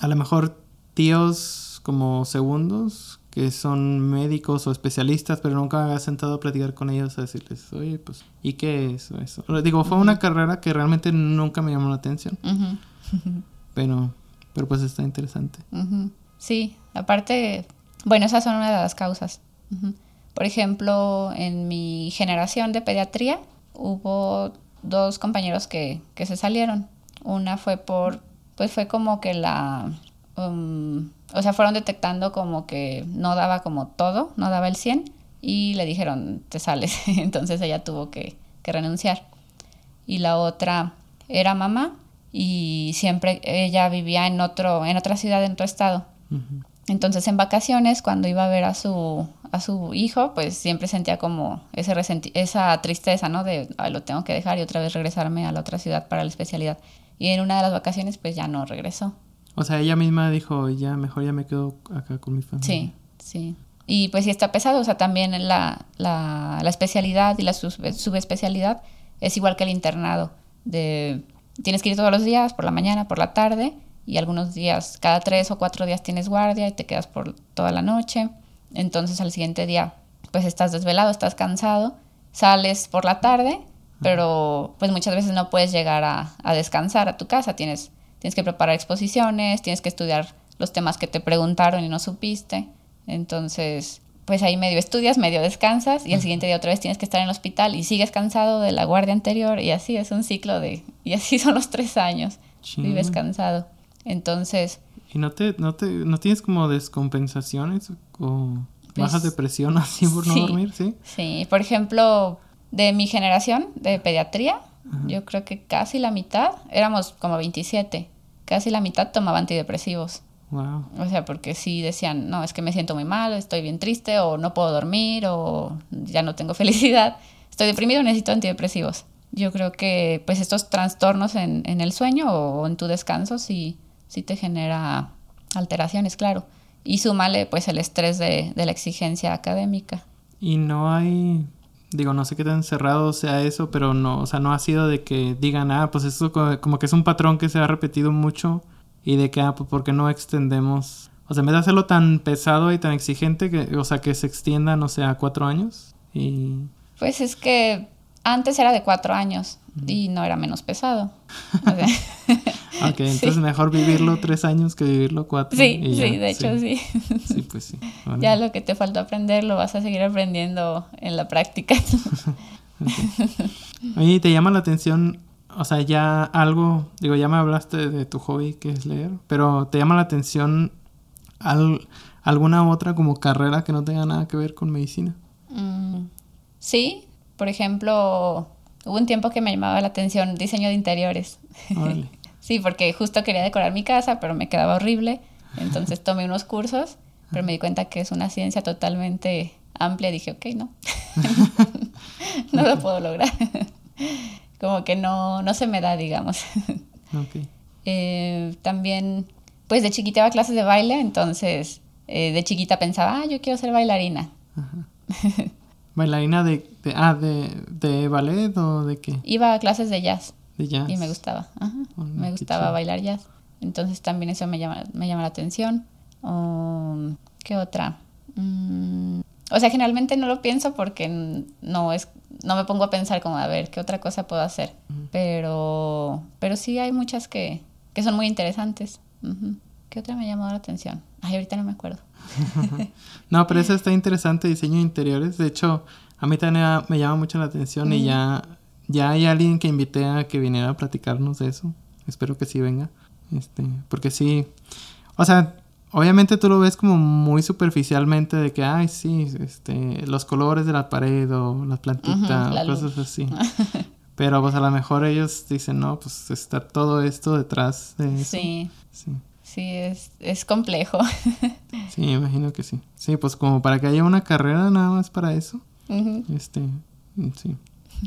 a lo mejor tíos como segundos que son médicos o especialistas, pero nunca me había sentado a platicar con ellos a decirles, oye, pues, ¿y qué es eso? Digo, fue una carrera que realmente nunca me llamó la atención. pero, pero pues está interesante. Sí, aparte, bueno, esas son una de las causas. Por ejemplo, en mi generación de pediatría hubo dos compañeros que, que se salieron. Una fue por, pues fue como que la, um, o sea, fueron detectando como que no daba como todo, no daba el 100 y le dijeron, te sales. Entonces ella tuvo que, que renunciar. Y la otra era mamá y siempre ella vivía en otro, en otra ciudad, en otro estado. Entonces en vacaciones, cuando iba a ver a su, a su hijo, pues siempre sentía como ese esa tristeza, ¿no? De, lo tengo que dejar y otra vez regresarme a la otra ciudad para la especialidad. Y en una de las vacaciones, pues ya no regresó. O sea, ella misma dijo, ya, mejor ya me quedo acá con mi familia. Sí, sí. Y pues sí está pesado, o sea, también la, la, la especialidad y la subespecialidad es igual que el internado. De, tienes que ir todos los días, por la mañana, por la tarde, y algunos días, cada tres o cuatro días tienes guardia y te quedas por toda la noche. Entonces al siguiente día pues estás desvelado, estás cansado, sales por la tarde, pero pues muchas veces no puedes llegar a, descansar a tu casa, tienes, tienes que preparar exposiciones, tienes que estudiar los temas que te preguntaron y no supiste. Entonces, pues ahí medio estudias, medio descansas y el siguiente día otra vez tienes que estar en el hospital y sigues cansado de la guardia anterior y así es un ciclo de... y así son los tres años, vives cansado. Entonces... ¿Y no te, no te, no tienes como descompensaciones o bajas de presión así por no dormir, sí? Sí, por ejemplo, de mi generación de pediatría, yo creo que casi la mitad, éramos como 27, casi la mitad tomaba antidepresivos. Wow. O sea, porque sí decían, no, es que me siento muy mal, estoy bien triste, o no puedo dormir, o ya no tengo felicidad, estoy deprimido, necesito antidepresivos. Yo creo que pues estos trastornos en, en el sueño o en tu descanso sí, sí te genera alteraciones, claro. Y súmale pues el estrés de, la exigencia académica. Y no hay, digo, no sé qué tan cerrado sea eso, pero no, o sea, no ha sido de que digan, ah, pues eso como que es un patrón que se ha repetido mucho y de que, ah, pues porque no extendemos, o sea, en vez de hacerlo tan pesado y tan exigente, que, o sea, que se extienda, no sé, a cuatro años y... Pues es que antes era de cuatro años y no era menos pesado. ok, entonces mejor vivirlo tres años que vivirlo cuatro. Sí, sí, de hecho sí. Sí, pues sí. Ya lo que te faltó aprender lo vas a seguir aprendiendo en la práctica. Oye, ¿te llama la atención, o sea, ya algo, digo, ya me hablaste de tu hobby que es leer, pero ¿te llama la atención alguna otra como carrera que no tenga nada que ver con medicina? Mm, sí, por ejemplo, hubo un tiempo que me llamaba la atención diseño de interiores. Sí, porque justo quería decorar mi casa, pero me quedaba horrible. Entonces tomé unos cursos, pero me di cuenta que es una ciencia totalmente amplia. Dije, ok, no. no lo puedo lograr. Como que no, no se me da, digamos. Eh, también, pues de chiquita iba a clases de baile, entonces eh, de chiquita pensaba, ah, yo quiero ser bailarina. ¿Bailarina de, de, ah, de, de ballet o de qué? Iba a clases de jazz. De jazz. Y me gustaba. Ajá. Oh, me gustaba bailar jazz. Entonces también eso me llama, me llama la atención. Um, ¿Qué otra? Mm, o sea, generalmente no lo pienso porque no es, no me pongo a pensar como a ver qué otra cosa puedo hacer. Pero, pero sí hay muchas que, que son muy interesantes. ¿Qué otra me ha llamado la atención? Ay, ahorita no me acuerdo. No, pero esa está interesante, diseño de interiores. De hecho, a mí también me- me llama mucho la atención y ya, ya hay alguien que invité a que viniera a platicarnos de eso. Espero que sí venga. Este, porque sí, o sea, obviamente tú lo ves como muy superficialmente de que, ay, sí, este, los colores de la pared o las plantitas, la cosas luz. así. Pero pues a lo mejor ellos dicen, no, pues está todo esto detrás de eso. Sí, Sí, sí, es, es complejo. sí, imagino que sí. Sí, pues como para que haya una carrera nada más para eso. Este, sí.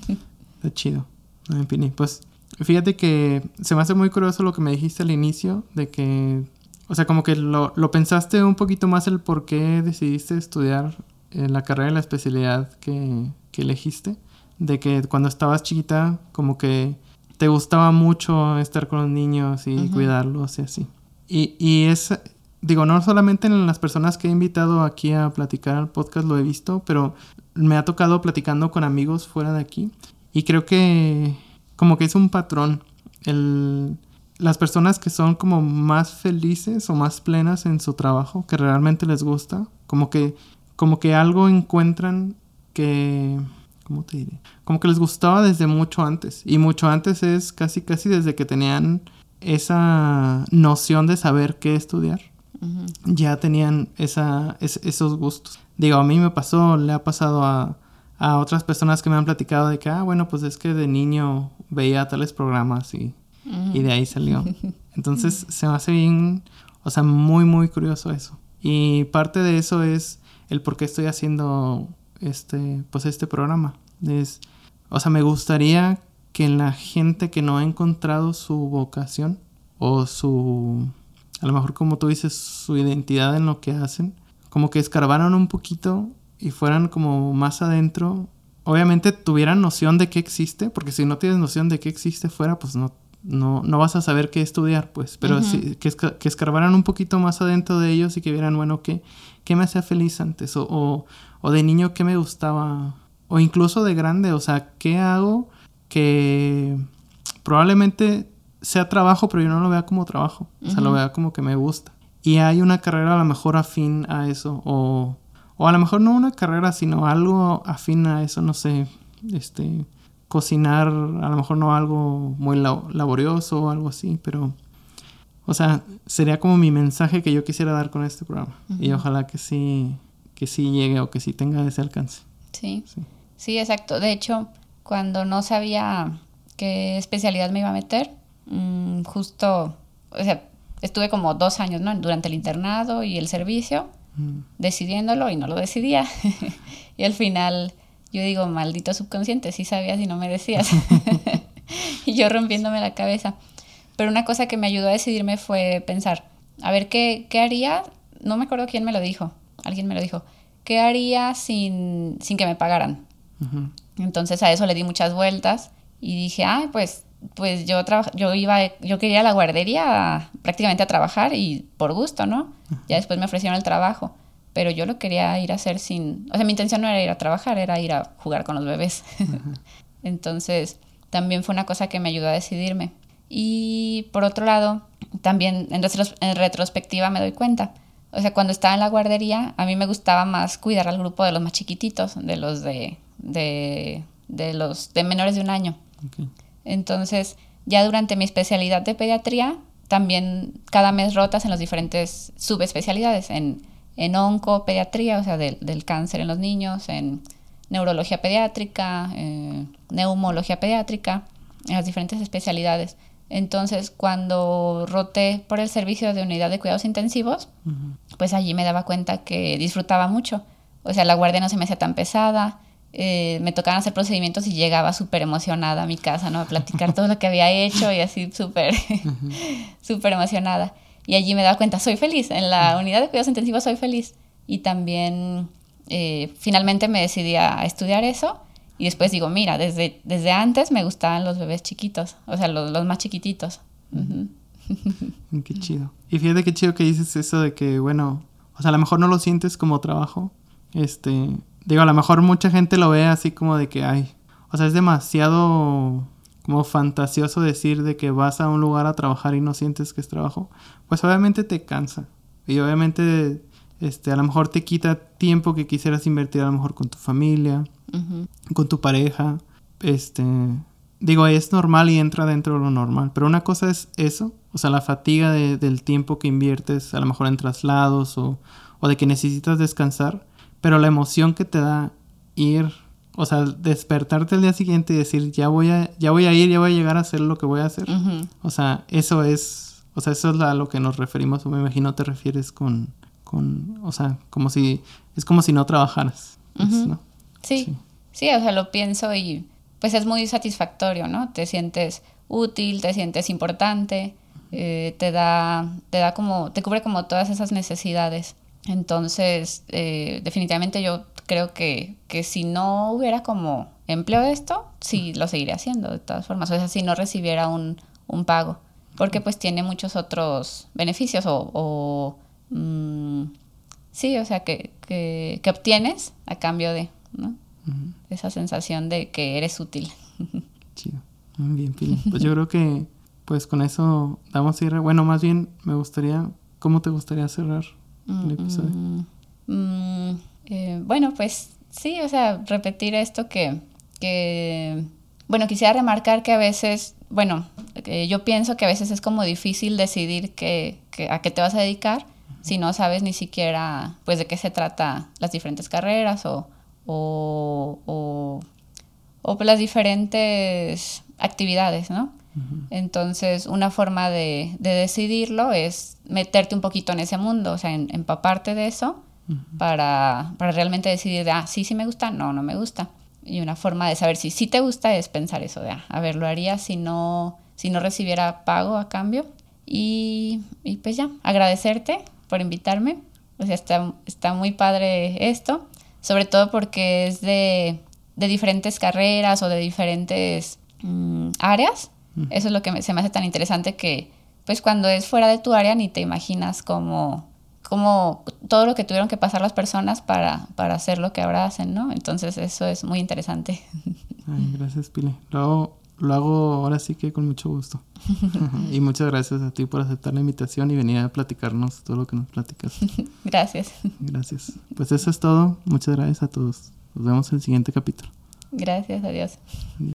Está chido. En fin, pues fíjate que se me hace muy curioso lo que me dijiste al inicio, de que, o sea, como que lo, lo pensaste un poquito más el por qué decidiste estudiar eh, la carrera y la especialidad que, que elegiste, de que cuando estabas chiquita, como que te gustaba mucho estar con los niños y Ujú. cuidarlos y así. Y, y es, digo, no solamente en las personas que he invitado aquí a platicar al podcast lo he visto, pero me ha tocado platicando con amigos fuera de aquí. Y creo que como que es un patrón. El, las personas que son como más felices o más plenas en su trabajo, que realmente les gusta, como que, como que algo encuentran que... ¿Cómo te diré? Como que les gustaba desde mucho antes. Y mucho antes es casi, casi desde que tenían esa noción de saber qué estudiar ya tenían esa, es- esos gustos. Digo, a mí me pasó, le ha pasado a, a otras personas que me han platicado de que, ah, bueno, pues es que de niño veía tales programas y, y de ahí salió. Entonces se me hace bien, o sea, muy, muy curioso eso. Y parte de eso es el por qué estoy haciendo este, pues este programa. Es, o sea, me gustaría que la gente que no ha encontrado su vocación o su, a lo mejor como tú dices, su identidad en lo que hacen, como que escarbaran un poquito y fueran como más adentro. Obviamente tuvieran noción de qué existe, porque si no tienes noción de qué existe fuera, pues no, no, no vas a saber qué estudiar, pues. Pero que, esca- que escarbaran un poquito más adentro de ellos y que vieran, bueno, qué, qué me hacía feliz antes, o, o, o de niño qué me gustaba, o incluso de grande, o sea, qué hago que probablemente sea trabajo, pero yo no lo vea como trabajo, o sea, lo vea como que me gusta. Y hay una carrera a lo mejor afín a eso, o, o a lo mejor no una carrera, sino algo afín a eso, no sé, este, cocinar, a lo mejor no algo muy la- laborioso o algo así, pero, o sea, sería como mi mensaje que yo quisiera dar con este programa. Y ojalá que sí, que sí llegue o que sí tenga ese alcance. Sí. Sí. Sí, exacto. De hecho, cuando no sabía qué especialidad me iba a meter, mm, justo, o sea, estuve como dos años, ¿no? Durante el internado y el servicio, Mm. decidiéndolo y no lo decidía. y al final, yo digo, maldito subconsciente, sí sabías y no me decías. y yo rompiéndome la cabeza. Pero una cosa que me ayudó a decidirme fue pensar, a ver, ¿qué, qué haría? No me acuerdo quién me lo dijo, alguien me lo dijo. ¿Qué haría sin, sin que me pagaran? Entonces a eso le di muchas vueltas y dije, ay, pues, pues yo, yo iba, yo quería ir a la guardería prácticamente a trabajar y por gusto, ¿no? Ya después me ofrecieron el trabajo, pero yo lo quería ir a hacer sin, o sea, mi intención no era ir a trabajar, era ir a jugar con los bebés. Entonces también fue una cosa que me ayudó a decidirme. Y por otro lado, también en, retros- en retrospectiva me doy cuenta. O sea, cuando estaba en la guardería, a mí me gustaba más cuidar al grupo de los más chiquititos, de los de, de, de los de menores de un año. Entonces, ya durante mi especialidad de pediatría, también cada mes rotas en las diferentes subespecialidades, en, en oncopediatría, o sea, del, del cáncer en los niños, en neurología pediátrica, eh, neumología pediátrica, en las diferentes especialidades. Entonces, cuando roté por el servicio de unidad de cuidados intensivos, pues allí me daba cuenta que disfrutaba mucho. O sea, la guardia no se me hacía tan pesada, eh, me tocaban hacer procedimientos y llegaba súper emocionada a mi casa, ¿no? A platicar todo lo que había hecho y así súper, súper emocionada. Y allí me daba cuenta, soy feliz, en la unidad de cuidados intensivos soy feliz. Y también eh, finalmente me decidí a estudiar eso y después digo, mira, desde, desde antes me gustaban los bebés chiquitos, o sea, los, los más chiquititos. Qué chido. Y fíjate qué chido que dices eso de que, bueno, o sea, a lo mejor no lo sientes como trabajo. Este, digo, a lo mejor mucha gente lo ve así como de que, ay, o sea, es demasiado como fantasioso decir de que vas a un lugar a trabajar y no sientes que es trabajo. Pues obviamente te cansa. Y obviamente, este, a lo mejor te quita tiempo que quisieras invertir a lo mejor con tu familia, con tu pareja. Este, digo, es normal y entra dentro de lo normal. Pero una cosa es eso, o sea, la fatiga del tiempo que inviertes, a lo mejor en traslados o, o de que necesitas descansar. Pero la emoción que te da ir, o sea, despertarte el día siguiente y decir, ya voy a, ya voy a ir, ya voy a llegar a hacer lo que voy a hacer. O sea, eso es, o sea, eso es a lo que nos referimos, o me imagino te refieres con, con, o sea, como si, es como si no trabajaras. Pues, sí. sí, sí, o sea, lo pienso y pues es muy satisfactorio, ¿no? Te sientes útil, te sientes importante, eh, te da, te da como, te cubre como todas esas necesidades. Entonces, eh, definitivamente yo creo que, que, si no hubiera como empleo esto, sí lo seguiría haciendo de todas formas. O sea, si no recibiera un, un pago. Porque pues tiene muchos otros beneficios o, o mm, sí, o sea, que, que, que, obtienes a cambio de, ¿no? Esa sensación de que eres útil. Chido. Muy bien, Pili. Pues yo creo que pues con eso damos cierre. Bueno, más bien me gustaría, ¿cómo te gustaría cerrar el episodio? Mm, eh, bueno, pues sí, o sea, repetir esto que, que, bueno, quisiera remarcar que a veces, bueno, yo pienso que a veces es como difícil decidir que, a qué te vas a dedicar si no sabes ni siquiera, pues, de qué se trata las diferentes carreras o o, o, o las diferentes actividades, ¿no? Entonces, una forma de, de, decidirlo es meterte un poquito en ese mundo, o sea, empaparte de eso para, para, realmente decidir, de, ah, sí, sí me gusta, no, no me gusta. Y una forma de saber si sí te gusta es pensar eso, de, ah, a ver, lo haría si no, si no recibiera pago a cambio. Y, y pues ya, agradecerte por invitarme. O sea, está, está muy padre esto sobre todo porque es de, diferentes carreras o de diferentes mm, áreas. Eso es lo que se me hace tan interesante que, pues cuando es fuera de tu área ni te imaginas como, como todo lo que tuvieron que pasar las personas para, para hacer lo que ahora hacen, ¿no? Entonces eso es muy interesante. Ay, gracias, Pili. Lo lo hago ahora sí que con mucho gusto. y muchas gracias a ti por aceptar la invitación y venir a platicarnos todo lo que nos platicas. gracias. Gracias. Pues eso es todo. Muchas gracias a todos. Nos vemos en el siguiente capítulo. Gracias, adiós.